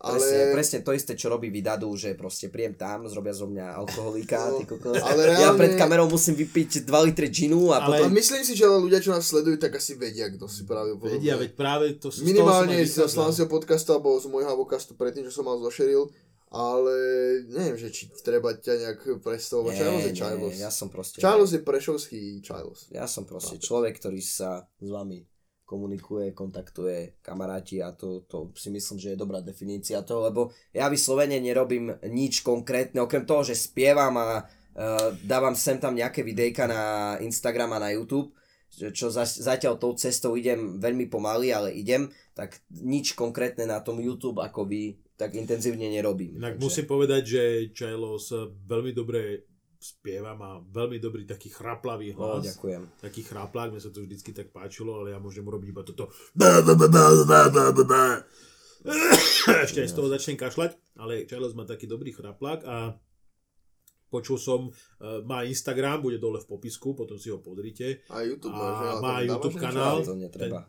Ale... Presne, presne to isté, čo robí Vidadu, že proste príjem tam, zrobia zo mňa alkoholika, no, ty kokos. Ale reálne... Ja pred kamerou musím vypiť 2 litre džinu a ale... potom... A myslím si, že ľudia, čo nás sledujú, tak asi vedia, kto si práve. Vedia, veď práve to sú Minimálne z Slancio podcastu alebo z môjho avokastu predtým, čo som mal zošeril, ale neviem, že či treba ťa nejak predstavovať. Charles je Charles. ja som proste... Charles je prešovský Charles. Ja som proste Práve. človek, ktorý sa s vami komunikuje, kontaktuje kamaráti a to, to si myslím, že je dobrá definícia toho, lebo ja vyslovene nerobím nič konkrétne, okrem toho, že spievam a uh, dávam sem tam nejaké videjka na Instagram a na YouTube, čo za, zatiaľ tou cestou idem veľmi pomaly, ale idem, tak nič konkrétne na tom YouTube ako vy tak intenzívne nerobím. Inak takže... musím povedať, že Chailos veľmi dobre spieva, má veľmi dobrý taký chraplavý hlas. No, ďakujem. Taký chraplák, mne sa to vždycky tak páčilo, ale ja môžem urobiť iba toto. Ešte aj z toho začnem kašľať, ale Chailos má taký dobrý chraplák a počul som, uh, má Instagram, bude dole v popisku, potom si ho podrite. A YouTube a má, má YouTube kanál. Ten, uh,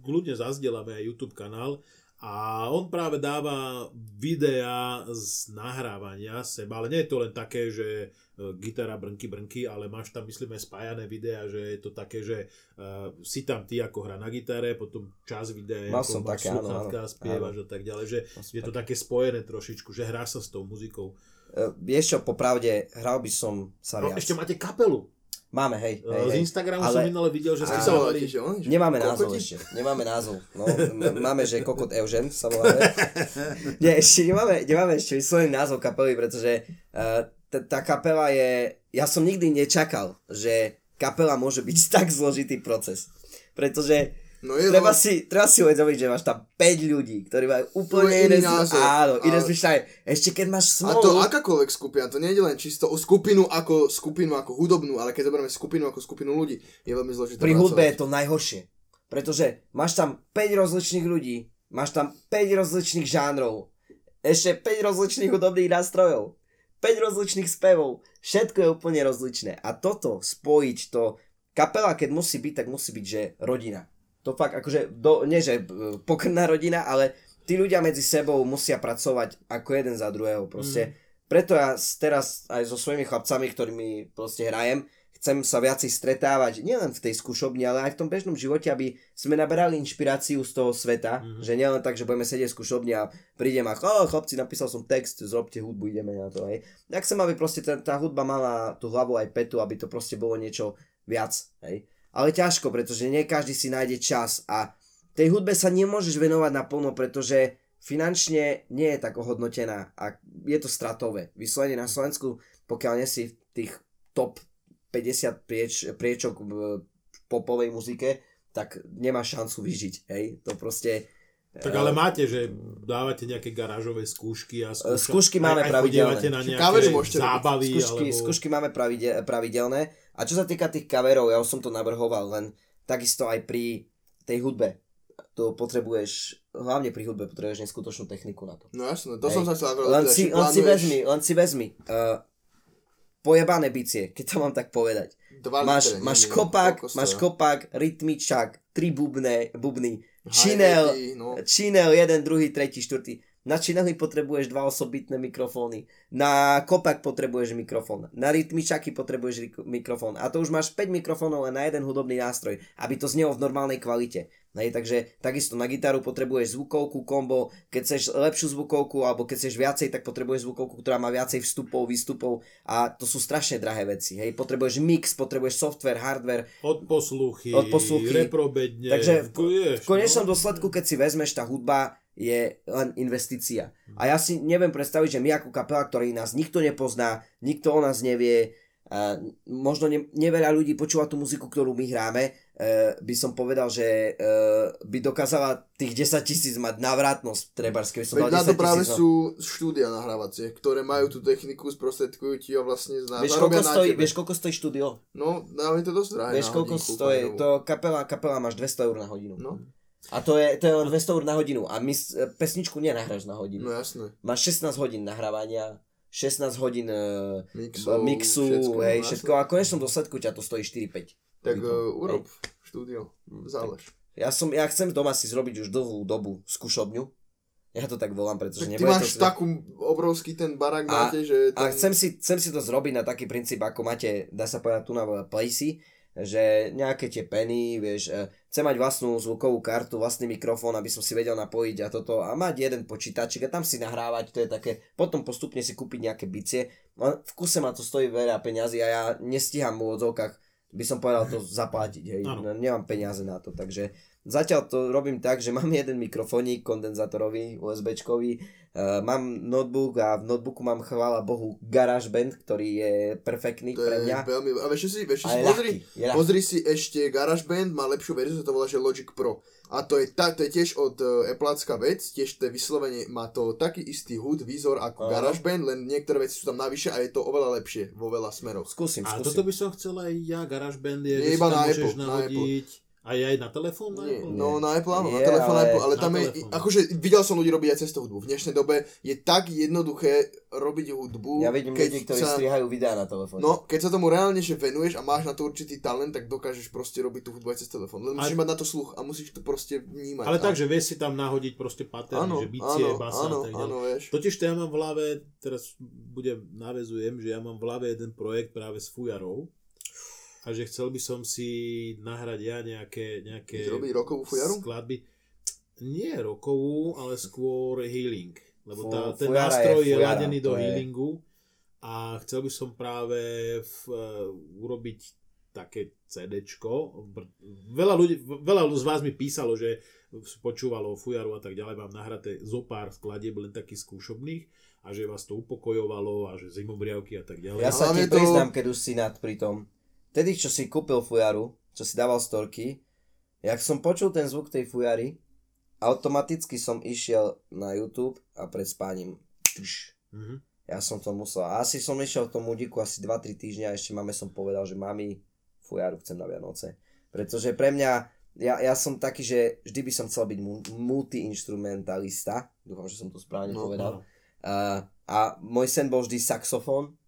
kľudne zazdielame aj YouTube kanál a on práve dáva videá z nahrávania seba, ale nie je to len také, že e, gitara brnky brnky, ale máš tam myslíme spájané videá, že je to také, že uh, si tam ty ako hra na gitare, potom čas videa, Mal ako máš také, sluchátka, spievaš áno. a tak ďalej, že je to také spojené trošičku, že hrá sa s tou muzikou. Uh, vieš čo, popravde, hral by som sa no, viac. ešte máte kapelu. Máme, hej. hej z Instagramu ale... som minule videl, že ste sa volali. Nemáme názov ešte. Nemáme názov. No, máme, že Kokot Eugen sa voláme. Nie, ešte nemáme, nemáme ešte vyslovený názov kapely, pretože uh, t- tá kapela je... Ja som nikdy nečakal, že kapela môže byť tak zložitý proces. Pretože No je treba, si, treba si uvedomiť, že máš tam 5 ľudí, ktorí majú úplne iné názor. Áno, iné zmyšľanie. Ešte keď máš smolu. A to akákoľvek skupina, to nie je len čisto o skupinu ako skupinu ako hudobnú, ale keď zoberieme skupinu ako skupinu ľudí, je veľmi zložité. Pri hudbe je to najhoršie. Pretože máš tam 5 rozličných ľudí, máš tam 5 rozličných žánrov, ešte 5 rozličných hudobných nástrojov, 5 rozličných spevov, všetko je úplne rozličné. A toto spojiť, to kapela, keď musí byť, tak musí byť, že rodina to fakt akože, do, nie že e, pokrná rodina, ale tí ľudia medzi sebou musia pracovať ako jeden za druhého. Proste. Mm. Preto ja teraz aj so svojimi chlapcami, ktorými proste hrajem, chcem sa viacej stretávať, nielen v tej skúšobni, ale aj v tom bežnom živote, aby sme naberali inšpiráciu z toho sveta, mm-hmm. že nielen tak, že budeme sedieť v skúšobni a prídem a oh, chlapci, napísal som text, zrobte hudbu, ideme na to. Hej. Tak chcem, aby proste tá, tá hudba mala tú hlavu aj petu, aby to proste bolo niečo viac. Hej ale ťažko, pretože nie každý si nájde čas a tej hudbe sa nemôžeš venovať naplno, pretože finančne nie je tak ohodnotená a je to stratové. Vyslovene na Slovensku, pokiaľ nie si v tých top 50 prieč, priečok v popovej muzike, tak nemáš šancu vyžiť. Hej? To proste... Tak ale máte, že dávate nejaké garážové skúšky a skúša, skúšky máme aj, pravidelné. na nejaké zábavy. Skúšky, alebo... skúšky máme pravidelné a čo sa týka tých kaverov, ja už som to navrhoval, len takisto aj pri tej hudbe. to potrebuješ, hlavne pri hudbe potrebuješ neskutočnú techniku na to. No jasné, to Hej. som sa chcel len si, len si vezmi, len si vezmi. Uh, pojebané bicie, keď to mám tak povedať. Dva máš, litre, máš kopak, máš kopak, rytmičak, tri bubne, bubny, činel, no. činel, jeden, druhý, tretí, štvrtý. Na činely potrebuješ dva osobitné mikrofóny. Na kopak potrebuješ mikrofón. Na rytmičaky potrebuješ mikrofón. A to už máš 5 mikrofónov len na jeden hudobný nástroj, aby to znelo v normálnej kvalite. Hej, takže takisto na gitaru potrebuješ zvukovku, kombo, keď chceš lepšiu zvukovku alebo keď chceš viacej, tak potrebuješ zvukovku, ktorá má viacej vstupov, výstupov a to sú strašne drahé veci. Hej, potrebuješ mix, potrebuješ software, hardware. Od posluchy, od posluchy. reprobedne. Takže v, v konečnom no? dôsledku, keď si vezmeš tá hudba, je len investícia. A ja si neviem predstaviť, že my ako kapela, ktorý nás nikto nepozná, nikto o nás nevie, uh, možno ne, neveľa ľudí počúva tú muziku, ktorú my hráme, uh, by som povedal, že uh, by dokázala tých 10 tisíc mať keby som Veď na to práve no. sú štúdia nahrávacie, ktoré majú tú techniku, sprostredkujú ti a vlastne zná, vieš, koľko stojí, vieš, koľko stojí štúdio? No, dáme to dosť drahé Vieš, koľko stojí, to kapela, kapela máš 200 eur na hodinu. No. A to je, to je len 200 eur na hodinu. A my pesničku nenahráš na hodinu. No jasné. Máš 16 hodín nahrávania, 16 hodín uh, mixu, mixu všetko, hej, no, všetko. A konečnom dôsledku ťa to stojí 4-5. Tak uh, urob hej. štúdio, zálež. Ja, som, ja chcem doma si zrobiť už dlhú dobu skúšobňu. Ja to tak volám, pretože tak ty máš to... takú obrovský ten barák a, máte, že... Ten... A chcem si, chcem si to zrobiť na taký princíp, ako máte, dá sa povedať, tu na Placey, že nejaké tie peny, vieš, e, chcem mať vlastnú zvukovú kartu, vlastný mikrofón, aby som si vedel napojiť a toto a mať jeden počítačik a tam si nahrávať, to je také, potom postupne si kúpiť nejaké bicie. V kuse ma to stojí veľa peňazí a ja nestíham v úvodzovkách, by som povedal to zaplatiť, hej, ano. nemám peniaze na to, takže Zatiaľ to robím tak, že mám jeden mikrofónik kondenzátorový, USBčkový, uh, mám notebook a v notebooku mám chvála Bohu GarageBand, ktorý je perfektný to pre mňa. Je veľmi, a vieš si, vieš si, pozri, pozri si ešte GarageBand, má lepšiu verziu, to volá, že Logic Pro. A to je, ta, to je tiež od uh, Appleacká vec, tiež to je vyslovene, má to taký istý hud, výzor ako uh-huh. GarageBand, len niektoré veci sú tam navyše a je to oveľa lepšie vo veľa smeroch. Skúsim, skúsim. A toto by som chcel aj ja, GarageBand je, je iba na Apple, nahodiť. Na Apple a je aj na telefón? Na no na Apple áno, na telefón ale, Apple, ale tam je, telefón. akože videl som ľudí robiť aj cez hudbu. V dnešnej dobe je tak jednoduché robiť hudbu. Ja vidím keď ľudí, ktorí sa, strihajú videá na telefón. No, keď sa tomu reálne že venuješ a máš na to určitý talent, tak dokážeš proste robiť tú hudbu aj cez telefón. Len musíš a... mať na to sluch a musíš to proste vnímať. Ale tak, že vieš si tam nahodiť proste pattern, že bicie, áno, basa áno, a tak ďalej. Áno, vieš. Totiž to ja mám v hlave, teraz budem, navezujem, že ja mám v hlave jeden projekt práve s fujarou a že chcel by som si nahrať ja nejaké, nejaké rokovú fujaru? skladby. Nie rokovú, ale skôr healing. Lebo tá, ten nástroj je, je ladený do je... healingu a chcel by som práve v, uh, urobiť také CDčko. Veľa, ľudí, veľa z vás mi písalo, že počúvalo fujaru a tak ďalej, mám nahraté zo pár skladieb len takých skúšobných a že vás to upokojovalo a že zimobriavky a tak ďalej. Ja sa ti to... priznám, keď už si nad pri tom Vtedy, čo si kúpil fujaru, čo si dával storky, jak som počul ten zvuk tej fujary, automaticky som išiel na YouTube a pred spáním mm-hmm. ja som to musel. A asi som išiel v tom udiku asi 2-3 týždňa a ešte mame som povedal, že mami, fujaru chcem na Vianoce. Pretože pre mňa, ja, ja som taký, že vždy by som chcel byť multi-instrumentalista. Dúfam, že som to správne no, povedal. No. Uh, a môj sen bol vždy saxofón,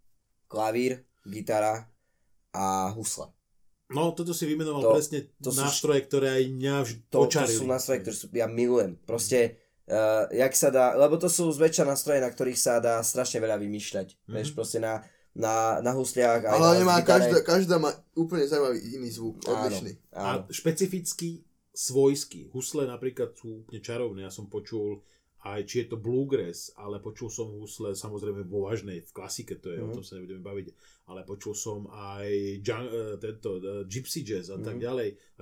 klavír, gitara a husle. No, toto si vymenoval to, presne to nástroje, sú, ktoré aj mňa vždy to, to sú nástroje, ktoré sú, ja milujem. Proste, uh, jak sa dá, lebo to sú zväčša nástroje, na ktorých sa dá strašne veľa vymýšľať. Mm-hmm. Vieš, proste na, na, na husliach. Aj Ale na, má každá, každá má úplne zaujímavý iný zvuk, odlišný. Áno, áno. A špecifický svojský. Husle napríklad sú úplne čarovné. Ja som počul aj či je to bluegrass, ale počul som husle samozrejme vo vážnej, v klasike to je, mm. o mhm. tom sa nebudeme baviť, ale počul som aj jung, uh, tento uh, gypsy jazz a mm. tak mhm. ďalej. A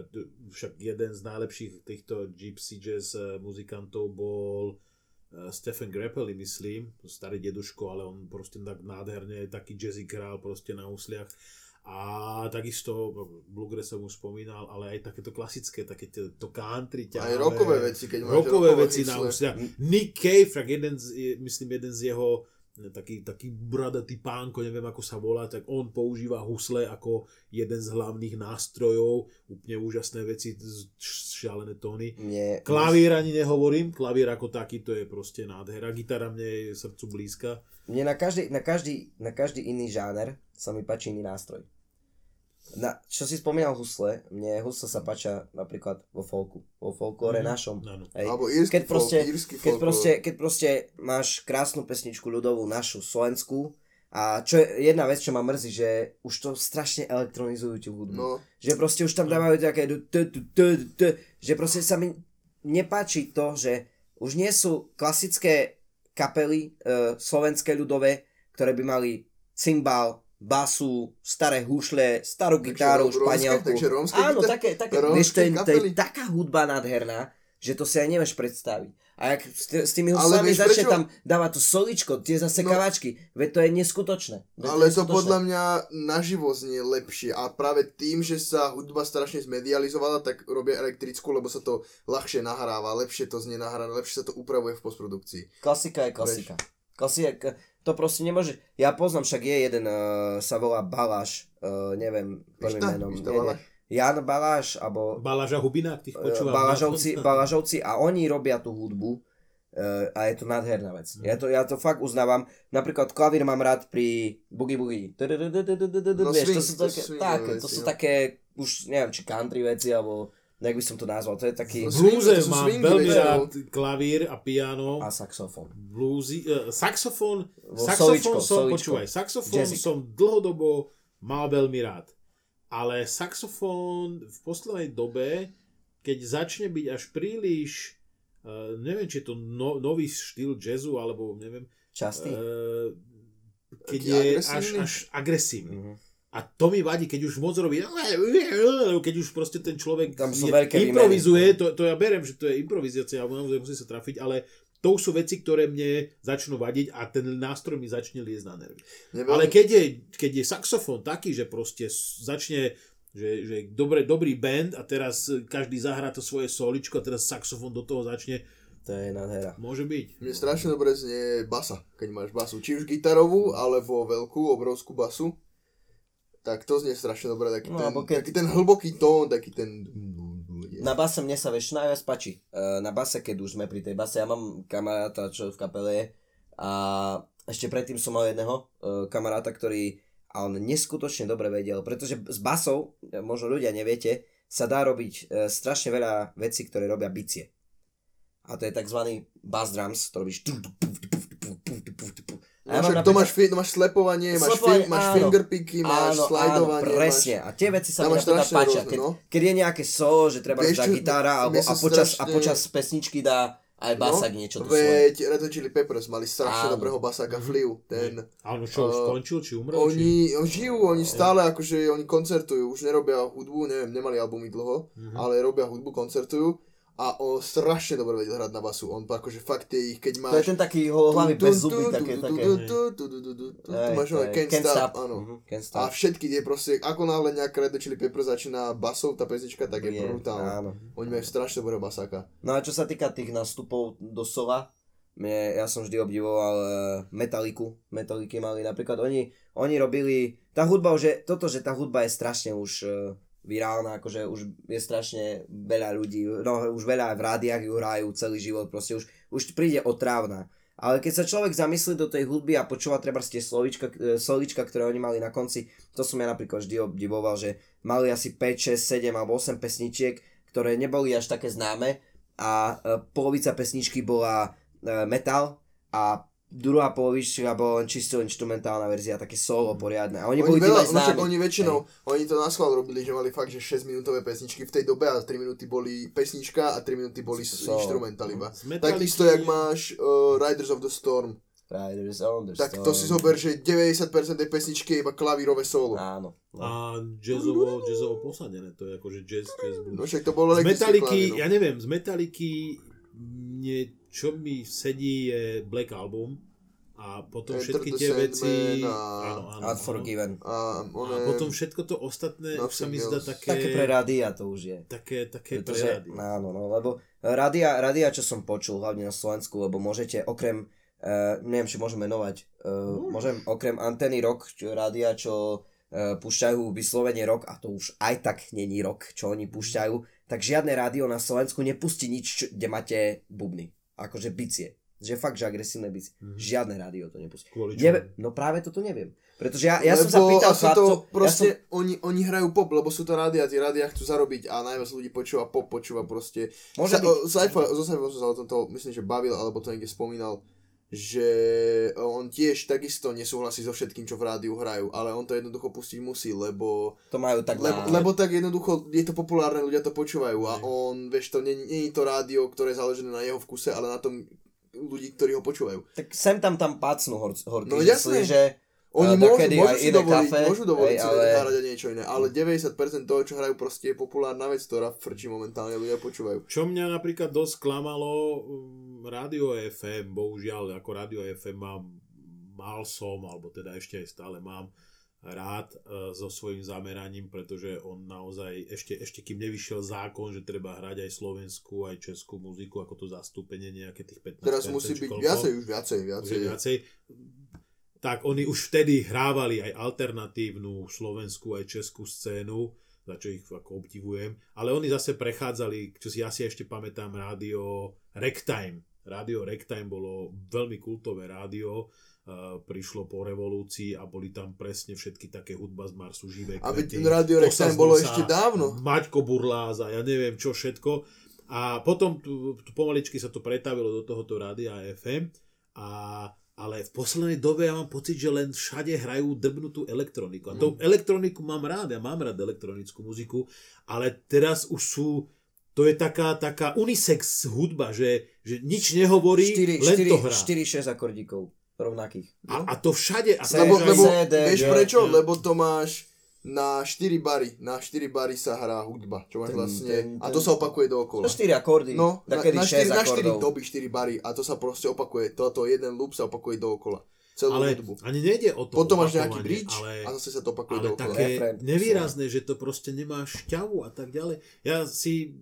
však jeden z najlepších týchto gypsy jazz uh, muzikantov bol uh, Stephen Grappelli, myslím, starý deduško, ale on proste tak nádherne, taký jazzy král proste na husliach a takisto, Bluegrass som už spomínal, ale aj takéto klasické, také to, to country ťahavé. Aj rokové veci, keď máš rokové veci na úslia. Nick Cave, jeden z, myslím jeden z jeho taký, taký bradatý pánko, neviem ako sa volá, tak on používa husle ako jeden z hlavných nástrojov, úplne úžasné veci, šialené tóny. Nie, klavír ani nehovorím, klavír ako taký to je proste nádhera, gitara mne je srdcu blízka. Mne na každý, na každý, na každý iný žáner sa mi páči iný nástroj. Na, čo si spomínal husle, mne husle sa páčia napríklad vo folku, vo folklore mm, našom. Ano. Hej. Alebo írsky keď proste, folk, írsky keď, proste, keď proste máš krásnu pesničku ľudovú našu, slovenskú, a čo je jedna vec, čo ma mrzí, že už to strašne elektronizujú tú hudbu. No. Že proste už tam dávajú také že proste sa mi nepáči to, že už nie sú klasické kapely e, slovenské ľudové, ktoré by mali cymbal, basu, staré hušle, starú gitáru, španielku. Takže rómske, Áno, také, také, vieš, to je, to je taká hudba nádherná, že to si aj nevieš predstaviť. A ak s tými huslami začne tam dávať to soličko, tie zase no, kavačky, veď to je neskutočné. Veď ale to, neskutočné. to podľa mňa naživo znie lepšie a práve tým, že sa hudba strašne zmedializovala, tak robia elektrickú, lebo sa to ľahšie nahráva, lepšie to znie nahráva, lepšie sa to upravuje v postprodukcii. Klasika je klasika. Klasika, to proste nemôže, ja poznám, však je jeden, uh, sa volá Baláš, uh, neviem prvým menom. Nie, nie. Jan Baláš, alebo... Baláš a Hubina, tých počúvam. Balážovci, Balážovci a oni robia tú hudbu uh, a je to nádherná vec. Mm. Ja, to, ja to fakt uznávam. Napríklad klavír mám rád pri Boogie Boogie. Vieš, to sú také, tak, to sú také, už neviem, či country veci, alebo jak by som to nazval, to je taký... V bluese mám veľmi rád klavír a piano. A saxofón. Bluesy, uh, saxofón, saxofón som, soličko. počúvaj, saxofón Jazzik. som dlhodobo mal veľmi rád. Ale saxofón v poslednej dobe, keď začne byť až príliš, uh, neviem, či je to no, nový štýl jazzu, alebo neviem... Častý? Uh, keď je až, až agresívny. Uh-huh a to mi vadí, keď už moc robí, keď už proste ten človek Tam sú je, improvizuje, to, to ja berem, že to je improvizácia, alebo naozaj musí sa trafiť, ale to sú veci, ktoré mne začnú vadiť a ten nástroj mi začne liesť na nervy. Nebol... Ale keď je, keď je saxofón taký, že proste začne že, že dobre, dobrý band a teraz každý zahrá to svoje soličko a teraz saxofón do toho začne, to je nádhera. Môže byť. Mne strašne dobre znie basa, keď máš basu. Či už gitarovú, alebo veľkú, obrovskú basu tak to znie strašne dobre, taký, no, ten, keď... taký ten hlboký tón, taký ten... Na base mne sa vieš najviac páči. E, na base, keď už sme pri tej base, ja mám kamaráta, čo v kapele je a ešte predtým som mal jedného e, kamaráta, ktorý a on neskutočne dobre vedel, pretože s basou, e, možno ľudia neviete, sa dá robiť strašne veľa vecí, ktoré robia bicie. A to je tzv. bass drums, to robíš No, však napríklad... to máš, to máš slepovanie, máš, fi- máš fingerpicky, máš áno, slidovanie. Áno, presne. Máš... A tie veci sa mi napríklad páčia. Keď, no? keď je nejaké solo, že treba dať gitára alebo, a, počas, strašne... a počas pesničky dá aj basák no, niečo to Veď svoje. Red Hot Chili Peppers mali strašne áno. dobrého basáka Fliu. Ten, a on čo, už skončil, či umrel? Oni či... žijú, oni stále akože, oni koncertujú, už nerobia hudbu, neviem, nemali albumy dlho, mm-hmm. ale robia hudbu, koncertujú a on strašne dobre vedel hrať na basu. On akože fakt tie ich, keď máš... To je ten taký hlavný bez zuby, také, také. Tu máš Can't Stop, áno. A všetky tie proste, ako náhle nejaká Red Chili Pepper začína basov, tá pesnička, tak je brutálna. Oni majú strašne dobrého basáka. No a čo sa týka tých nástupov do Sova, mne, ja som vždy obdivoval uh, Metaliku, Metaliky mali napríklad, oni, oni robili, tá hudba, že toto, že tá hudba je strašne už uh, virálna, akože už je strašne veľa ľudí, no už veľa v rádiách ju hrajú celý život, proste už, už príde otrávna. Ale keď sa človek zamyslí do tej hudby a počúva treba tie slovička, e, slovička, ktoré oni mali na konci, to som ja napríklad vždy obdivoval, že mali asi 5, 6, 7 alebo 8 pesničiek, ktoré neboli až také známe a e, polovica pesničky bola e, metal a druhá polovička bola len čisto instrumentálna verzia, také solo poriadne. A oni, oni boli veľa, no však oni väčšinou, Hej. oni to na schvál robili, že mali fakt, že 6 minútové pesničky v tej dobe a 3 minúty boli pesnička a 3 minúty boli so, instrumental iba. Takisto, jak máš uh, Riders of the Storm. Riders on the tak Storm. to si zober, že 90% tej pesničky je iba klavírové solo. Áno. No. A jazzovo, jazzovo posadené, to je akože jazz, jazz blues. No však to bolo z Metaliky, ja neviem, z Metaliky niečo mi sedí je Black Album a potom Enter všetky tie veci a, áno, áno, Unforgiven a, one... a potom všetko to ostatné už sa mi zdá také také pre rádia to už je. Také, také Pretože, pre rádia áno, no, lebo rádia, rádia, čo som počul hlavne na Slovensku, lebo môžete okrem uh, neviem, či môžem menovať, uh, môžem okrem Anteny Rock, čo rádia, čo uh, púšťajú vyslovene rok, a to už aj tak není rok, čo oni púšťajú, tak žiadne rádio na Slovensku nepustí nič, čo, kde máte bubny, akože bicie. Že fakt, že agresívne bicie. Mm-hmm. Žiadne rádio to nepustí. Neve, no práve toto neviem. Pretože ja, ja som sa pýtal chlapcov... To proste, ja som... oni, oni hrajú pop, lebo sú to rádia, tie rádia chcú zarobiť a najviac ľudí počúva pop, počúva proste... Môže sa, byť... Zo som sa o tomto, myslím, že bavil, alebo to niekde spomínal, že on tiež takisto nesúhlasí so všetkým, čo v rádiu hrajú, ale on to jednoducho pustiť musí, lebo... To majú tak lebo, lebo tak jednoducho je to populárne, ľudia to počúvajú a on, vieš, to nie, je to rádio, ktoré je založené na jeho vkuse, ale na tom ľudí, ktorí ho počúvajú. Tak sem tam tam pácnú hor, horky. No jasne. Že oni môžu, môžu, si dovoliť, kafe, môžu dovoliť hej, si ale... hrať niečo iné, ale 90% toho, čo hrajú, proste je populárna vec, ktorá frčí momentálne, ľudia počúvajú. Čo mňa napríklad dosť klamalo, um, rádio FM, bohužiaľ, ako rádio FM mám, mal som, alebo teda ešte aj stále mám, rád uh, so svojím zameraním, pretože on naozaj, ešte, ešte kým nevyšiel zákon, že treba hrať aj slovenskú, aj českú muziku, ako to zastúpenie nejaké tých 15 Teraz musí byť koľko, viacej, už viacej, viacej. Už viacej. Tak oni už vtedy hrávali aj alternatívnu slovenskú, aj českú scénu, za čo ich ako obdivujem, ale oni zase prechádzali, čo si ja si ešte pamätám, rádio Rectime. Rádio Rectime bolo veľmi kultové rádio, prišlo po revolúcii a boli tam presne všetky také hudba z Marsu, živé kvety. A Radio Rex bolo ešte dávno. Maťko Burláz a ja neviem čo všetko. A potom tu, tu pomaličky sa to pretavilo do tohoto rádia FM a ale v poslednej dobe ja mám pocit, že len všade hrajú drbnutú elektroniku. A to mm. elektroniku mám rád, ja mám rád elektronickú muziku, ale teraz už sú, to je taká, taká unisex hudba, že, že nič nehovorí, 4, len 4, to hrá. 4-6 akordíkov rovnakých. A, a to všade. A lebo, lebo, vieš prečo? Lebo to máš na 4 bary, na 4 bary sa hrá hudba, čo máš vlastne, a to sa opakuje dookola. Na 4 akordy, no, na, na, 4, na 4 doby, 4 bary a to sa proste opakuje, toto jeden loop sa opakuje dookola. Celú ale hudbu. ani nejde o to Potom máš nejaký bridge ale, a zase sa to opakuje ale dookola. také nevýrazné, že to proste nemá šťavu a tak ďalej. Ja si...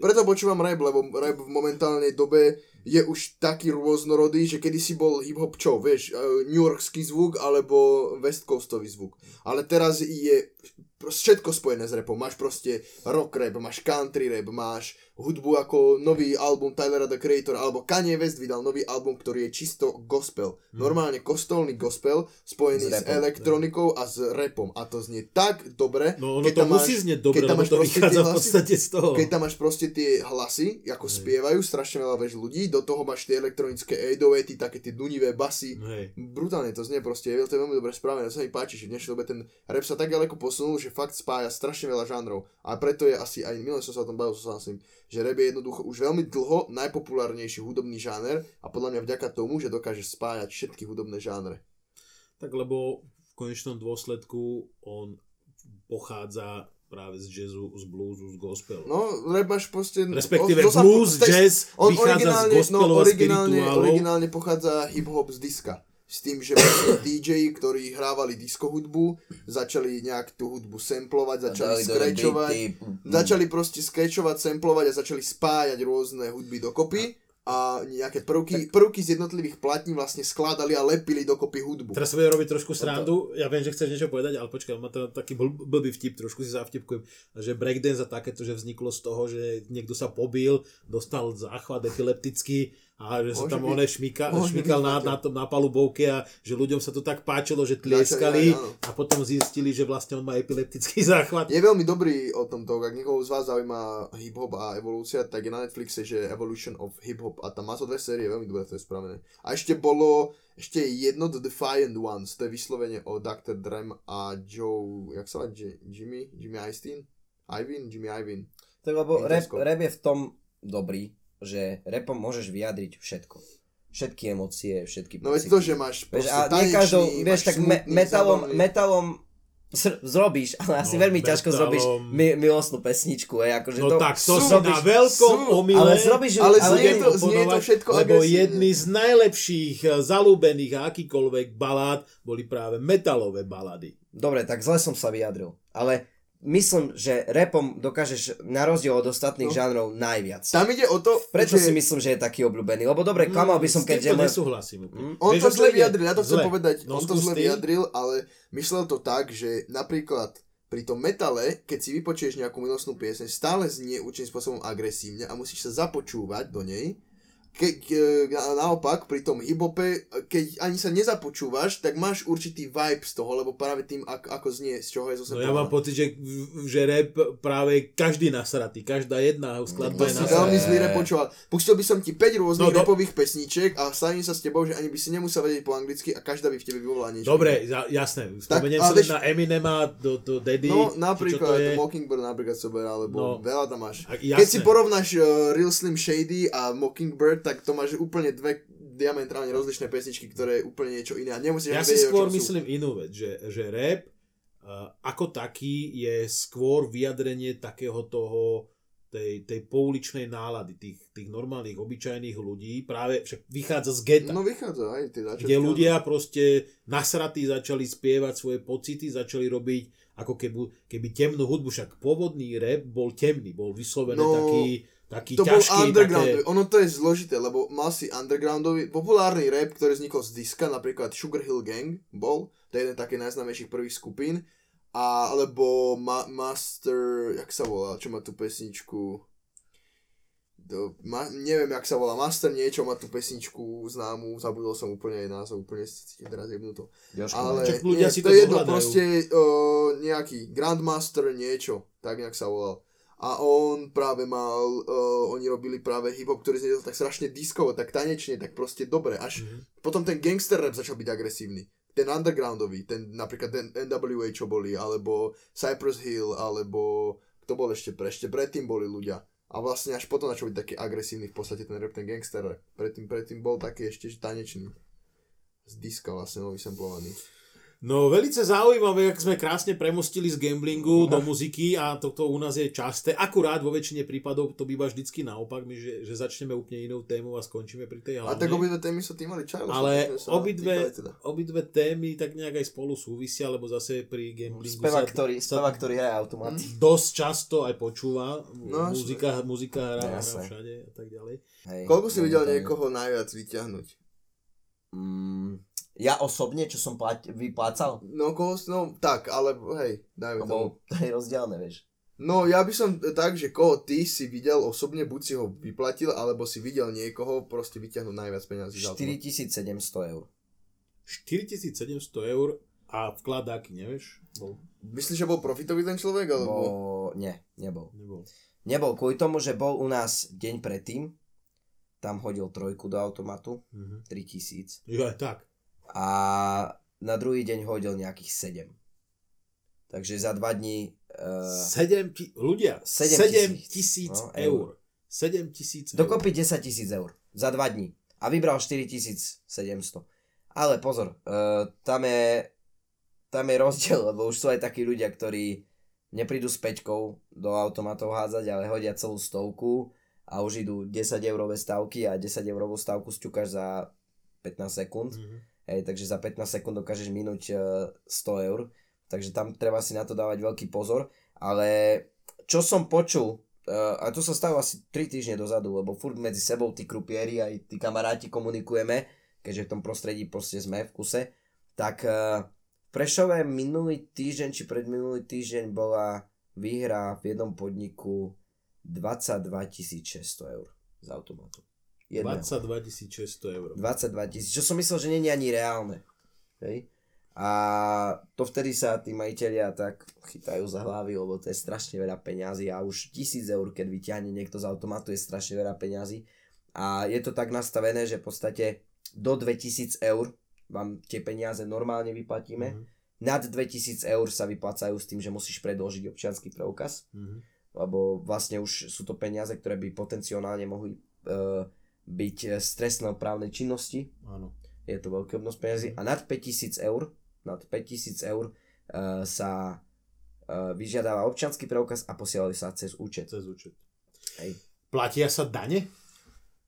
Preto počúvam rap, lebo rap v momentálnej dobe je už taký rôznorodý, že kedysi bol hip-hop čo, vieš, e, New Yorkský zvuk alebo West Coastový zvuk. Ale teraz je všetko spojené s rapom. Máš proste rock rap, máš country rap, máš hudbu ako nový album Tylera the Creator, alebo Kanye West vydal nový album, ktorý je čisto gospel. Hmm. Normálne kostolný gospel spojený s, s elektronikou a s rapom. A to znie tak dobre. No ono to musí znieť dobre, lebo to vychádza v podstate z toho. Keď tam máš proste tie hlasy, ako hmm. spievajú strašne veľa vež ľudí, do toho máš tie elektronické 808, také tie dunivé basy. Hej. Brutálne to znie proste, je to veľmi dobre spravené, to sa mi páči, že v dnešnej dobe ten rap sa tak ďaleko posunul, že fakt spája strašne veľa žánrov. A preto je asi aj, minulé som sa o tom bavil, som sa že rap je jednoducho už veľmi dlho najpopulárnejší hudobný žáner a podľa mňa vďaka tomu, že dokáže spájať všetky hudobné žánre. Tak lebo v konečnom dôsledku on pochádza práve z jazzu, z bluesu, z gospelu. No, rap máš proste... Respektíve on, blues, jazz on vychádza z gospelu no, originálne, originálne pochádza hip-hop z diska s tým, že vlastne DJ, ktorí hrávali disco hudbu, začali nejak tú hudbu samplovať, začali skrečovať, začali proste skrečovať, samplovať a začali spájať rôzne hudby dokopy a nejaké prvky, prvky z jednotlivých platní vlastne skladali a lepili dokopy hudbu. Teraz sa bude robiť trošku srandu, ja viem, že chceš niečo povedať, ale počkaj, má to taký bl- blbý vtip, trošku si zavtipkujem, že breakdance a takéto, že vzniklo z toho, že niekto sa pobil, dostal záchvat epileptický a že sa tam on šmíka, šmíkal na, na, tom, na palubovke a že ľuďom sa to tak páčilo, že tlieskali a potom zistili, že vlastne on má epileptický záchvat. Je veľmi dobrý o tomto, ak niekoho z vás zaujíma hip-hop a evolúcia, tak je na Netflixe, že Evolution of Hip-Hop a tam má to dve série, veľmi dobre to je spravené. A ešte bolo, ešte jedno The Defiant Ones, to je vyslovene o Dr. Drem a Joe, jak sa volá, Jimmy, Jimmy Einstein? Ivan? Jimmy Ivan. Tak lebo rap, rap je v tom dobrý, že repom môžeš vyjadriť všetko. Všetky emócie, všetky No veď to, že máš vieš, a nie každou, vieš, tak me, metalom, metalom zrobíš, ale asi no, veľmi metalom... ťažko zrobíš mi, milostnú pesničku. Je, akože no to, tak to sú na veľkom sú, omyle, ale, zrobíš, ale, ale znie, to, znie to všetko lebo agresívne. jedny z najlepších eh, zalúbených akýkoľvek balád boli práve metalové balady. Dobre, tak zle som sa vyjadril, ale myslím, že repom dokážeš na rozdiel od ostatných no. žánrov najviac. Tam ide o to, Prečo že... si myslím, že je taký obľúbený? Lebo dobre, mm, klamal by som, keď... S nesúhlasím. Mm. On Vieš, to zle vyjadril, ja to chcem povedať, no, on to zle vyjadril, ale myslel to tak, že napríklad pri tom metale, keď si vypočuješ nejakú milostnú pieseň, stále znie určitým spôsobom agresívne a musíš sa započúvať do nej ke, ke, naopak pri tom hibope, keď ani sa nezapočúvaš, tak máš určitý vibe z toho, lebo práve tým, ako, ako znie, z čoho je zase No ja mám pocit, že, že rap práve každý nasratý, každá jedna skladba je nasratý. veľmi zlý rap počúval. Pustil by som ti 5 rôznych no, do... rapových pesničiek a stavím sa s tebou, že ani by si nemusel vedieť po anglicky a každá by v tebe vyvolala niečo. Dobre, ja, jasné. Spomeniem sa vieš... na Eminema, do, do Daddy. No napríklad, to Mockingbird napríklad sober, alebo no, veľa tam máš. Keď si porovnáš uh, Real Slim Shady a Mockingbird, tak to máš úplne dve diametrálne rozlišné pesničky, ktoré je úplne niečo iné. A nemusíš ja si vedieť, skôr myslím sú. inú vec, že, že rap uh, ako taký je skôr vyjadrenie takého toho tej, tej pouličnej nálady, tých, tých normálnych, obyčajných ľudí, práve však vychádza z geta. No vychádza, aj ty Kde ľudia proste nasratí začali spievať svoje pocity, začali robiť ako keby, keby temnú hudbu, však pôvodný rap bol temný, bol vyslovený no, taký taký to ťažký, bol underground, také... ono to je zložité, lebo mal si undergroundový, populárny rap, ktorý vznikol z diska, napríklad Sugar Hill Gang bol, to je jeden taký najznámejších prvých skupín, a, alebo Ma- Master, jak sa volá, čo má tú pesničku, do, ma, neviem, jak sa volá, Master niečo má tú pesničku známu, zabudol som úplne aj názov, úplne si teraz jebnuto. Ale ľudia nie, si to, to je jedno, proste uh, nejaký Grandmaster niečo, tak nejak sa volal a on práve mal, uh, oni robili práve hip-hop, ktorý znel tak strašne diskovo, tak tanečne, tak proste dobre, až mm-hmm. potom ten gangster rap začal byť agresívny. Ten undergroundový, ten napríklad ten NWA čo boli, alebo Cypress Hill, alebo kto bol ešte pre, ešte predtým boli ľudia. A vlastne až potom začal byť taký agresívny v podstate ten rap, ten gangster rap. Predtým, predtým bol taký ešte tanečný. Z diska vlastne nový samplovaný. No velice zaujímavé, ak sme krásne premostili z gamblingu do muziky a toto u nás je časté. Akurát vo väčšine prípadov to býva vždycky naopak, my, že, že začneme úplne inou tému a skončíme pri tej hlavnej. A tak obidve témy sú tým mali čaj. Ale obidve, teda. obidve témy tak nejak aj spolu súvisia, lebo zase pri gamblingu speva, sa, ktorý, speva, ktorý hraje automat. Dosť často aj počúva, no, muzika, muzika hrá, hrá všade a tak ďalej. Hej, Koľko si videl niekoho najviac vyťahnuť? Mm, ja osobne, čo som plat, vyplácal? No, koho, no tak, ale hej, dajme to. To je rozdielne, vieš. No, ja by som tak, že koho ty si videl osobne, buď si ho vyplatil, alebo si videl niekoho proste vyťahnuť najviac peniazí. 4700 eur. 4700 eur a vklad aký, nevieš? Bol. Myslíš, že bol profitový ten človek? Alebo... Bo, nie, nebol. Nebol. Nebol kvôli tomu, že bol u nás deň predtým, tam hodil trojku do automatu, mm-hmm. 3000. Jo, tak a na druhý deň hodil nejakých 7. Takže za dva dní... Uh, 7 ti- ľudia, 7 tisíc no, eur. 7 tisíc eur. Dokopy 10 tisíc eur za dva dní. A vybral 4700. Ale pozor, uh, tam je tam je rozdiel, lebo už sú aj takí ľudia, ktorí neprídu s peťkou do automatov hádzať, ale hodia celú stovku a už idú 10 eurové stavky a 10 eurovú stavku stúkaš za 15 sekúnd. Mm-hmm Hej, takže za 15 sekúnd dokážeš minúť 100 e, eur. Takže tam treba si na to dávať veľký pozor. Ale čo som počul, e, a to sa stalo asi 3 týždne dozadu, lebo furt medzi sebou tí krupieri aj tí kamaráti komunikujeme, keďže v tom prostredí proste sme v kuse, tak e, v Prešove minulý týždeň či predminulý týždeň bola výhra v jednom podniku 22 600 eur z automatu. Jedného. 22 600 eur. 22 tisíc, čo som myslel, že nie je ani reálne. Hej? A to vtedy sa tí majiteľia tak chytajú za hlavy, lebo to je strašne veľa peňazí a už tisíc eur, keď vyťahne niekto z automatu, je strašne veľa peňazí. A je to tak nastavené, že v podstate do 2000 eur vám tie peniaze normálne vyplatíme. Mm-hmm. Nad 2000 eur sa vyplácajú s tým, že musíš predložiť občianský preukaz. Mm-hmm. Lebo vlastne už sú to peniaze, ktoré by potenciálne mohli uh, byť z trestnoprávnej činnosti. Áno. Je to veľké obnos peniazy. A nad 5000 eur, nad 5000 eur uh, sa uh, vyžiadáva občanský preukaz a posielali sa cez účet. Cez účet. Hej. Platia sa dane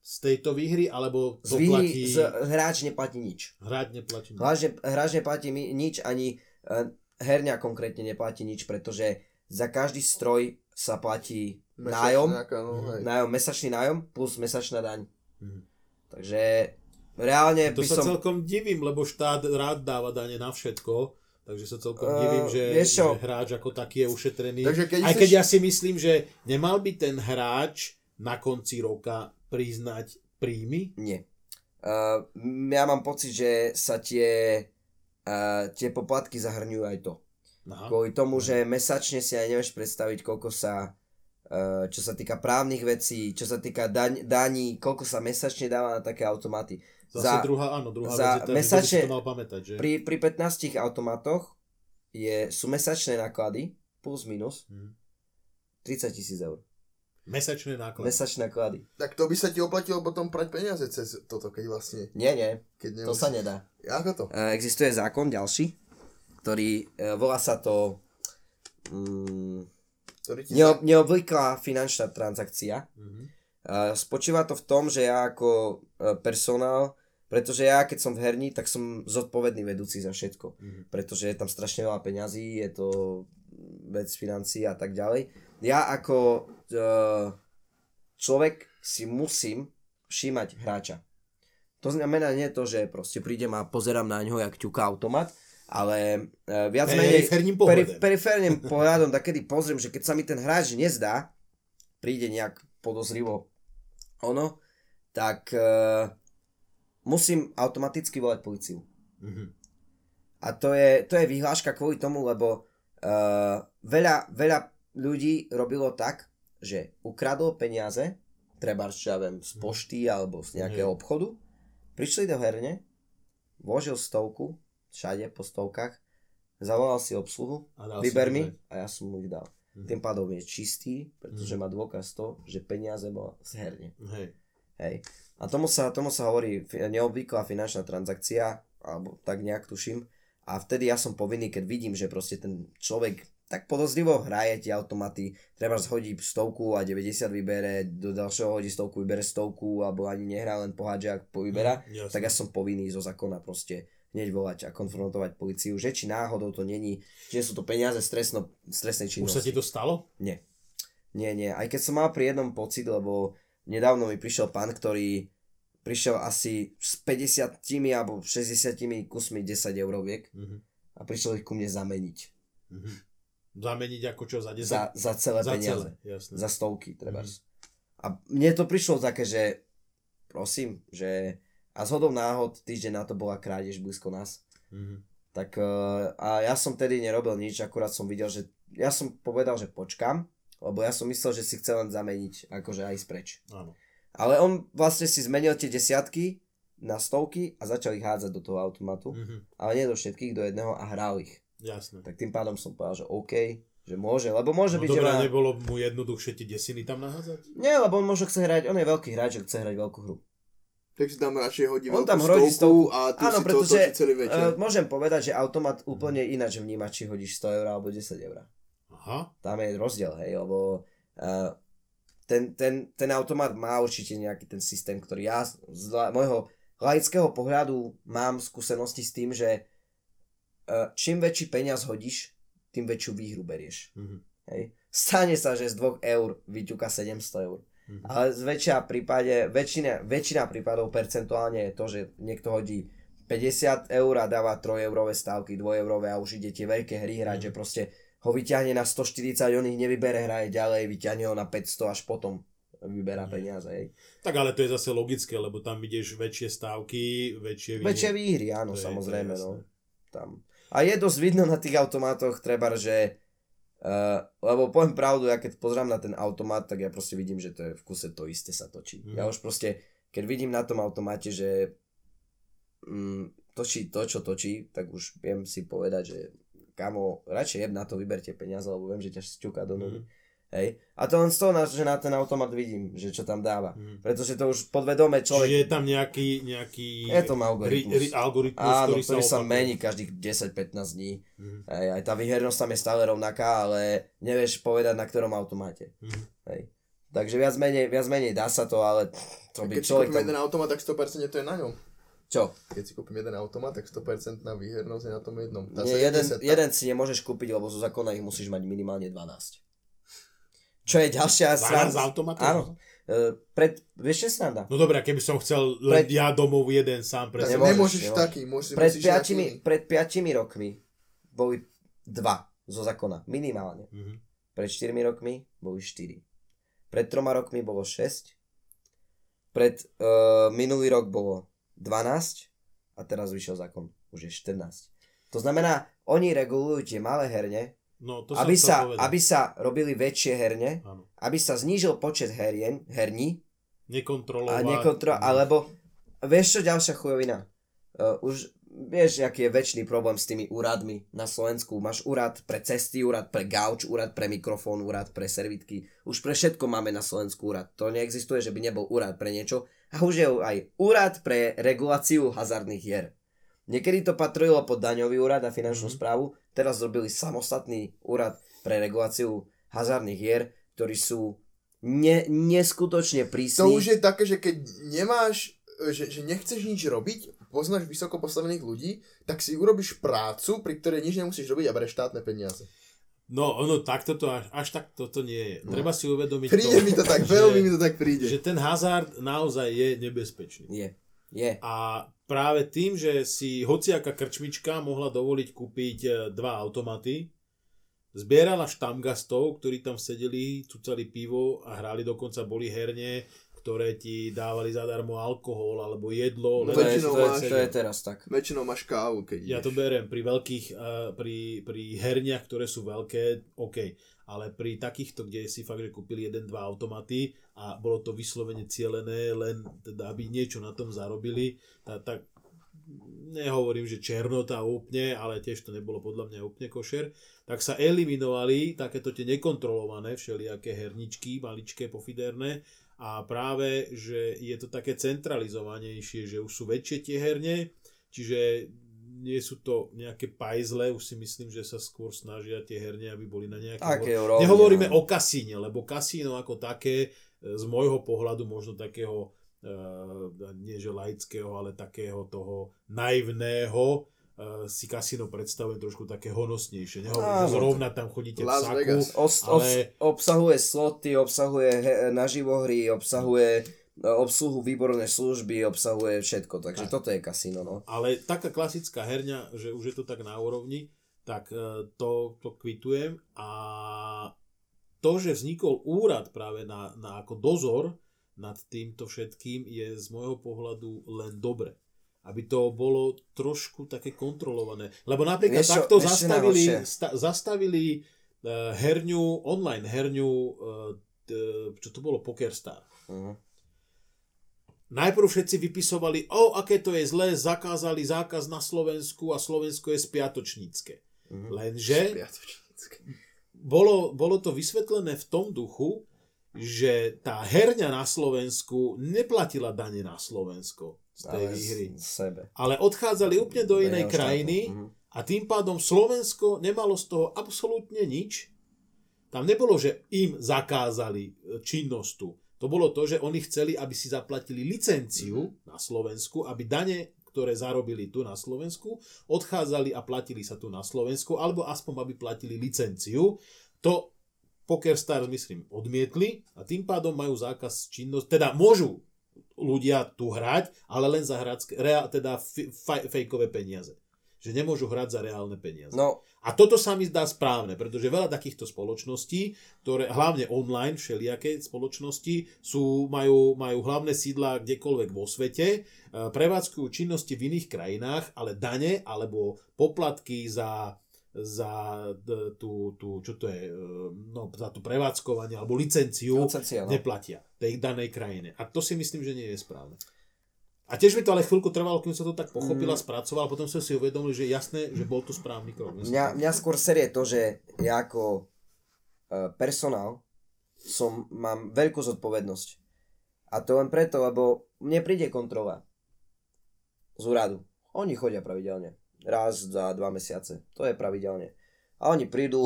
z tejto výhry, alebo to z výhry platí... z, hráč neplatí nič. Hráč neplatí nič. Hráč, hráč neplatí nič, ani uh, herňa konkrétne neplatí nič, pretože za každý stroj sa platí Mesačná nájom, nejaká, no, nájom, mesačný nájom plus mesačná daň. Takže reálne To by sa som... celkom divím, lebo štát rád dáva dane na všetko, takže sa celkom Eh, divím, že, že hráč ako taký je ušetrený. Takže keď Aj keď ja si myslím, že nemal by ten hráč na konci roka priznať príjmy. Nie. Uh, ja mám pocit, že sa tie, uh, tie poplatky zahrňujú aj to. Aha. Kvôli tomu, že mesačne si aj nevieš predstaviť, koľko sa, uh, čo sa týka právnych vecí, čo sa týka daň, daní, koľko sa mesačne dáva na také automaty. Zase za- druhá, áno, druhá za vec je mesačne- to mal pamätať, že? Pri, pri 15 automatoch je, sú mesačné náklady, plus minus, Mhm. 30 tisíc eur. Mesačné náklady. Mesačné náklady. Tak to by sa ti oplatilo potom prať peniaze cez toto, keď vlastne... Nie, nie, Keď to sa nedá. Ako to? E, existuje zákon ďalší, ktorý e, volá sa to mm, Ktorý ti neo, neobvyklá finančná transakcia. Mhm. E, spočíva to v tom, že ja ako e, personál, pretože ja keď som v herni, tak som zodpovedný vedúci za všetko. Mhm. Pretože je tam strašne veľa peňazí, je to vec financií a tak ďalej. Ja ako e, človek si musím všímať hráča. To znamená nie to, že proste prídem a pozerám na ňo, jak ťuká automat, ale e, viac menej Periférnym pohľadom. peri- periférnym pohľadom, takedy pozriem, že keď sa mi ten hráč nezdá, príde nejak podozrivo ono, tak e, musím automaticky volať policiu. Mhm. A to je, to je vyhláška kvôli tomu, lebo uh, veľa, veľa ľudí robilo tak, že ukradol peniaze, treba, ja viem, z pošty alebo z nejakého obchodu, prišli do herne, vložil stovku, všade po stovkách, zavolal si obsluhu, A vyber mi a ja som mu ich dal. Mhm. Tým pádom je čistý, pretože Mhm. má dôkaz to, že peniaze bol z herne. Hej. Hej. A tomu sa, tomu sa hovorí neobvyklá finančná transakcia, alebo tak nejak tuším. A vtedy ja som povinný, keď vidím, že proste ten človek tak podozrivo hraje tie automaty, treba zhodí stovku a 90 vybere, do ďalšieho hodí stovku, vybere stovku, alebo ani nehrá, len pohádže, ak povyberá, Mhm, jasné. tak ja som povinný zo zákona proste hneď volať a konfrontovať policiu, že či náhodou to není, že sú to peniaze z, trestno, z trestnej Už sa činnosti. ti to stalo? Nie. Nie, nie. Aj keď som mal pri jednom pocit, lebo nedávno mi prišiel pán, ktorý prišiel asi s 50 alebo 60 kusmi 10 euroviek Mhm. a prišiel ich ku mne zameniť. Mhm. Zameniť ako čo, za 10? Za, za celé za peniaze. celé, jasné. Za stovky, treba. Mhm. A mne to prišlo také, že prosím, že a zhodou náhod týždeň na to bola krádež blízko nás. Mhm. Tak eh, a ja som tedy nerobil nič, akurát som videl, že ja som povedal, že počkam, lebo ja som myslel, že si chce len zameniť, akože aj spreč. Áno. Ale on vlastne si zmenil tie desiatky na stovky a začal ich hádzať do toho automatu. Mhm. Ale nie do všetkých, do jedného a hral ich. Jasné. Tak tým pádom som povedal, že OK, že môže, lebo môže No byť, že dobré, má... nebolo mu jednoduchšie tie desiny tam nahádzať? Nie, lebo on môže chce hrať, on je veľký hráč, že chce hrať veľkú hru. Tak si tam radšej hodí On tam hodí stovku a tu Áno, si pretože, to celý večer. Uh, môžem povedať, že automat úplne ináč vníma, či hodíš 100 eur alebo 10 eur. Aha. Tam je rozdiel, hej, lebo uh, ten, ten, ten automat má určite nejaký ten systém, ktorý ja z la- môjho laického pohľadu mám skúsenosti s tým, že uh, čím väčší peniaz hodíš, tým väčšiu výhru berieš. Mhm. Hej. Stane sa, že z 2 eur vyťuka 700 eur. Mhm. Ale z väčšia prípade, väčšina, väčšina prípadov percentuálne je to, že niekto hodí 50 eur a dáva 3 eurové stávky, 2 eurové a už ide tie veľké hry hrať, že proste ho vyťahne na 140, on ich nevybere, hraje ďalej, vyťahne ho na 500 až potom vyberá peniaze. Hej. Tak ale to je zase logické, lebo tam ideš väčšie stávky, väčšie výhry. Väčšie výhry, áno, To je- samozrejme. to je no. Tam. A je dosť vidno na tých automatoch, treba, že Uh, lebo poviem pravdu, ja keď pozrám na ten automat, tak ja proste vidím, že to je v kuse to isté sa točí. Mhm. Ja už proste, keď vidím na tom automate, že mm, točí to, čo točí, tak už viem si povedať, že kamo, radšej jeb na to, vyberte peniaze, lebo viem, že ťa šťuká do nohy. Mhm. Hej. A to len z toho, že na ten automat vidím, že čo tam dáva. Mhm. Pretože to už podvedome Čiže človek... je tam nejaký, nejaký Je tam algoritmus. ri, ri, algoritmus Áno, ktorý, ktorý sa opakuje. mení každých 10-15 dní. Mhm. Hej, aj tá výhernosť tam je stále rovnaká, ale nevieš povedať na ktorom automáte. Mhm. Hej. Takže viac menej, viac menej dá sa to, ale to by Keď si človek kúpime tam... jeden automat, tak 100% to je na ňom. Čo? Keď si kúpim jeden automat, tak 100% na výhernosť je na tom jednom. Tá Nie, jeden, jeden si nemôžeš kúpiť, lebo zo zákona ich musíš mať minimálne 12. Čo je ďalšia strana? z automatov? Áno. Uh, pred, vieš, čo sranda? No dobré, keby som chcel len pred... ja domov jeden sám pre seba. Nemôžeš, nemôžeš taký, môžeš, pred, piatimi, pred piatimi rokmi boli dva zo zákona, minimálne. Mm-hmm. Pred 4 rokmi boli 4. Pred troma rokmi bolo 6. Pred uh, minulý rok bolo 12 a teraz vyšiel zákon, už je 14. To znamená, oni regulujú tie malé herne, no, to aby, sa, aby sa robili väčšie herne, ano. aby sa znížil počet herien, herní. Nekontrolovať. A nekontro- alebo, vieš čo ďalšia chujovina? Uh, už vieš, aký je väčší problém s tými úradmi na Slovensku. Máš úrad pre cesty, úrad pre gauč, úrad pre mikrofón, úrad pre servitky. Už pre všetko máme na Slovensku úrad. To neexistuje, že by nebol úrad pre niečo. A už je aj úrad pre reguláciu hazardných hier. Niekedy to patrilo pod daňový úrad a finančnú mm-hmm. správu, teraz zrobili samostatný úrad pre reguláciu hazardných hier, ktorí sú ne, neskutočne prísni. To už je také, že keď nemáš, že, že nechceš nič robiť, poznáš vysoko postavených ľudí, tak si urobíš prácu, pri ktorej nič nemusíš robiť a bereš štátne peniaze. No, ono takto to až, až tak toto nie je. No. Treba si uvedomiť Príde to, mi to tak, veľmi mi to tak príde. Že ten hazard naozaj je nebezpečný. Je. Je. A práve tým, že si hociaká krčmička mohla dovoliť kúpiť e, dva automaty, zbierala štamgastov, ktorí tam sedeli, cucali pivo a hrali, dokonca boli herne ktoré ti dávali zadarmo alkohol alebo jedlo. No, väčšinou to, máš, to je teraz tak. Väčšinou máš kávu, keď Ja to berem pri veľkých, uh, pri, pri herniach, ktoré sú veľké, OK. Ale pri takýchto, kde si fakt, že kúpili jeden, dva automaty a bolo to vyslovene cielené, len teda, aby niečo na tom zarobili, tak, tak nehovorím, že černota úplne, ale tiež to nebolo podľa mňa úplne košer, tak sa eliminovali takéto tie nekontrolované všelijaké herničky, maličké, pofiderné a práve, že je to také centralizovanejšie, že už sú väčšie tie herne, čiže nie sú to nejaké pajzle, už si myslím, že sa skôr snažia tie herne, aby boli na nejaké... Nehovoríme no. o kasíne, lebo kasíno ako také, e, z môjho pohľadu možno takého, uh, nie že laického, ale takého toho naivného, uh, si kasino predstavuje trošku také honosnejšie. Nehovorím, že zrovna tam chodíte Las v saku, Vegas. Os, ale... obsahuje sloty, obsahuje he, naživo hry, obsahuje e, obsluhu výborné služby, obsahuje všetko, takže tak. toto je kasino. No. Ale taká klasická herňa, že už je to tak na úrovni, tak e, to, to kvitujem a to, že vznikol úrad práve na, na ako dozor nad týmto všetkým je z môjho pohľadu len dobre aby to bolo trošku také kontrolované. Lebo napríklad vieš, takto zastavili, sta, zastavili uh, herňu, online herňu, uh, t, čo to bolo, PokerStar. Uh-huh. Najprv všetci vypisovali, o, aké to je zlé, zakázali zákaz na Slovensku a Slovensko je spiatočnícke. Uh-huh. Lenže bolo, bolo to vysvetlené v tom duchu, že tá herňa na Slovensku neplatila dane na Slovensko z tej ale výhry. Sebe. Ale odchádzali úplne do inej krajiny mhm. a tým pádom Slovensko nemalo z toho absolútne nič. Tam nebolo, že im zakázali e, činnosť tu. To bolo to, že oni chceli, aby si zaplatili licenciu mm-hmm. na Slovensku, aby dane, ktoré zarobili tu na Slovensku, odchádzali a platili sa tu na Slovensku, alebo aspoň aby platili licenciu. To Poker Stars, myslím, odmietli a tým pádom majú zákaz činnosť, teda môžu ľudia tu hrať, ale len za hradské, reál, teda f- fejkové peniaze. Že nemôžu hrať za reálne peniaze. No. A toto sa mi zdá správne, pretože veľa takýchto spoločností, ktoré hlavne online, všelijaké spoločnosti, sú, majú, majú hlavné sídla kdekoľvek vo svete, e, prevádzkujú činnosti v iných krajinách, ale dane alebo poplatky za za tú, tú, čo to je, e, no, za tú prevádzkovanie alebo licenciu Licencia, no. neplatia tej danej krajine. A to si myslím, že nie je správne. A tiež mi to ale chvíľku trvalo, kým sa to tak pochopila, mm. spracoval, a potom som si uvedomil, že jasné, že bol to správny krok. Mňa, mňa skôr serie to, že ja ako uh, personál som, mám veľkú zodpovednosť. A to len preto, lebo mne príde kontrola z úradu. Oni chodia pravidelne raz za dva mesiace. To je pravidelne. A oni prídu,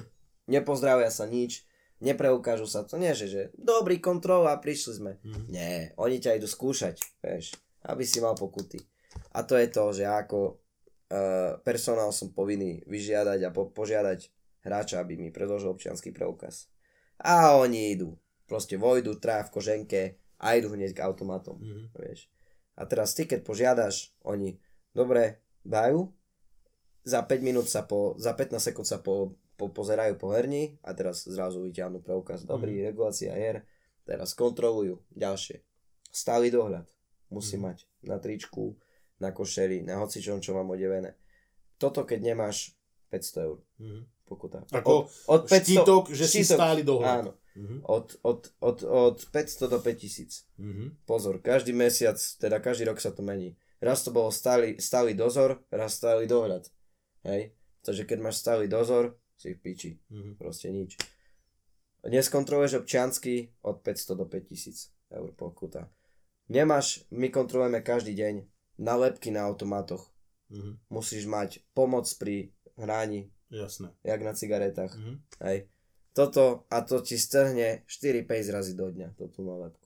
nepozdravia sa nič, nepreukážu sa to. Nie, že, že dobrý kontrola, prišli sme. Mm-hmm. Nie, oni ťa idú skúšať, vieš, aby si mal pokuty. A to je to, že ako uh, personál som povinný vyžiadať a po, požiadať hráča, aby mi predložil občianský preukaz. A oni idú. Proste vojdu, traja v koženke a idú hneď k automatom. Mm-hmm. Vieš. A teraz ty, keď požiadaš, oni, dobre, dajú, za 5 minút sa po, za 15 sekúnd sa po, po, pozerajú po herni a teraz zrazu vyťahnú preukaz. Dobrý, mm. regulácia hier, teraz kontrolujú ďalšie. Stály dohľad. Musí mm. mať na tričku, na košeri, na hocičom, čo mám odevené. Toto, keď nemáš 500 eur. Mm. Pokuta. Ako od, od 500, štítok, že štítok, si stáli dohľad. Áno. Mm-hmm. Od, od, od, od 500 do 5000. Mm-hmm. Pozor, každý mesiac, teda každý rok sa to mení. Raz to bolo stály, stály dozor, raz stály dohľad. Hej? Takže keď máš stály dozor, si v piči. Mm-hmm. Proste nič. Neskontroluješ občiansky od 500 do 5000 eur pokuta. Nemáš, my kontrolujeme každý deň nalepky na automatoch. Mm-hmm. Musíš mať pomoc pri hraní. Jasné. Jak na cigaretách. Mm-hmm. Hej toto a to ti strhne 4-5 razy do dňa, tú nálepku.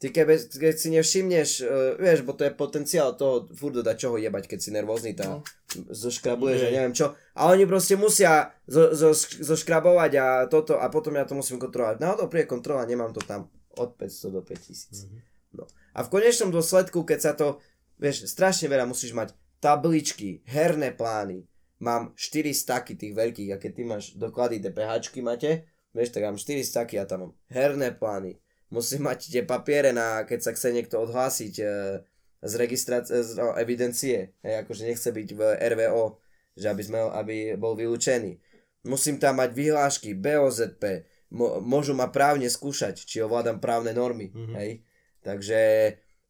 Ty keby, keď si nevšimneš, uh, vieš, bo to je potenciál toho furt dať čoho jebať, keď si nervózny, tá no. Zoškrabuješ a neviem čo. A oni proste musia zo, zo, zoškrabovať a toto a potom ja to musím kontrolovať. Náhodou príde kontrola, nemám to tam od 500 do 5000. Mm-hmm. No. A v konečnom dôsledku, keď sa to, vieš, strašne veľa musíš mať tabličky, herné plány, mám 4 staky tých veľkých a keď ty máš doklady DPH máte, vieš, tak mám 4 staky a tam mám herné plány. Musím mať tie papiere na, keď sa chce niekto odhlásiť e, z registrácie, z no, evidencie, hej, akože nechce byť v RVO, že aby, sme, aby bol vylúčený. Musím tam mať vyhlášky, BOZP, môžu ma právne skúšať, či ovládam právne normy, mm-hmm. hej. Takže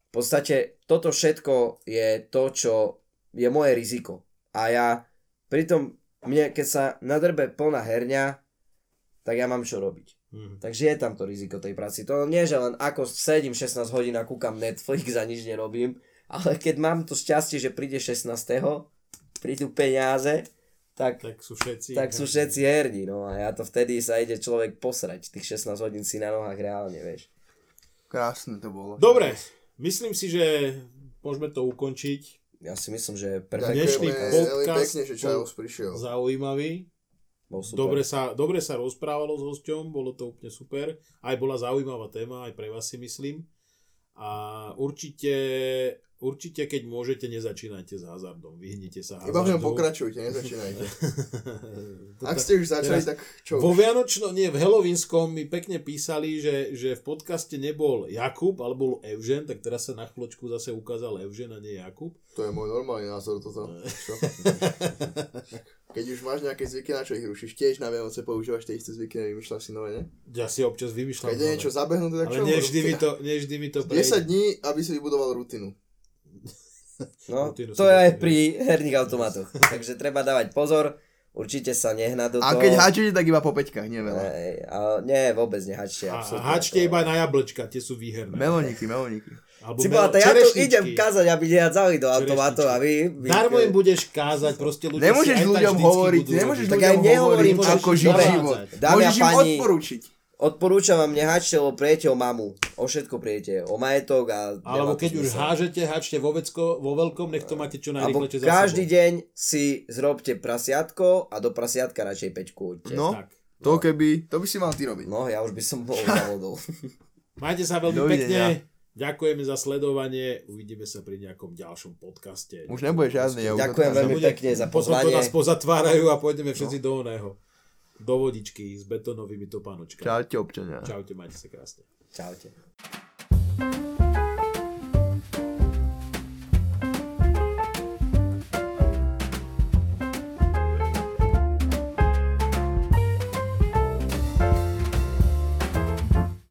v podstate toto všetko je to, čo je moje riziko. A ja Pritom mne, keď sa nadrbe plná herňa, tak ja mám čo robiť. Mm. Takže je tam to riziko tej práci. To nie, že len ako sedím 16 hodín a kúkam Netflix a nič nerobím, ale keď mám to šťastie, že príde 16. prídu peniaze, tak, tak sú všetci, tak sú všetci herní. No a ja to vtedy sa ide človek posrať. Tých 16 hodín si na nohách reálne, vieš. Krásne to bolo. Dobre, myslím si, že môžeme to ukončiť ja si myslím, že perfektný podcast pekne, že Čajos prišiel. Zaujímavý. Dobre sa, dobre sa rozprávalo s hosťom, bolo to úplne super. Aj bola zaujímavá téma, aj pre vás si myslím. A určite Určite, keď môžete, nezačínajte s hazardom. Vyhnite sa hazardu. Iba v ňom pokračujte, nezačínajte. Ak ste už začali, teraz, tak čo Vo Vianočno, nie, v Helovínskom mi pekne písali, že, že v podcaste nebol Jakub, ale bol Evžen, tak teraz sa na chvíľočku zase ukázal Evžen a nie Jakub. To je môj normálny názor toto. Keď už máš nejaké zvyky, na čo ich rušíš? Tiež na Vianoce používaš tie isté zvyky, nevymýšľaš si nové, ne? Ja si občas vymýšľam. Keď je niečo zabehnuté, tak Ale nevždy mi to, nevždy mi to prejde. 10 dní, aby si vybudoval rutinu. No, to je aj pri herných automatoch. Takže treba dávať pozor, určite sa nehnať do toho. A keď hačíte, tak iba po peťkách, nie veľa. Nie, ale nie, vôbec nehačte. A, hačte iba na jablčka, tie sú výherné. Meloniky, meloniky. Alebo si mel- ja tu idem kázať, aby nehádzali do automatov a vy... vy Darmo im budeš kázať, proste ľudia Nemôžeš ľuďom hovoriť, nemôžeš ľuďom hovoriť, ako žiť život. Môžeš im odporúčiť. Odporúčam vám, nehačte, lebo prijete o mamu. O všetko prijete. O majetok a... Alebo keď už hážete, hačte vo, vecko, vo veľkom, nech to máte čo najrychlejšie za každý sebou. deň si zrobte prasiatko a do prasiatka radšej pečku. No, tak. to keby, to by si mal ty robiť. No, ja už by som bol zavodol. Majte sa veľmi pekne. Ďakujeme za sledovanie. Uvidíme sa pri nejakom ďalšom podcaste. Už nebude žiadny. Ja Ďakujem veľmi pekne za pozvanie. Potom to nás pozatvárajú a pôjdeme všetci no. do oného do vodičky s betónovými topánočkami. Čaute občania. Čaute, majte sa krásne. Čaute.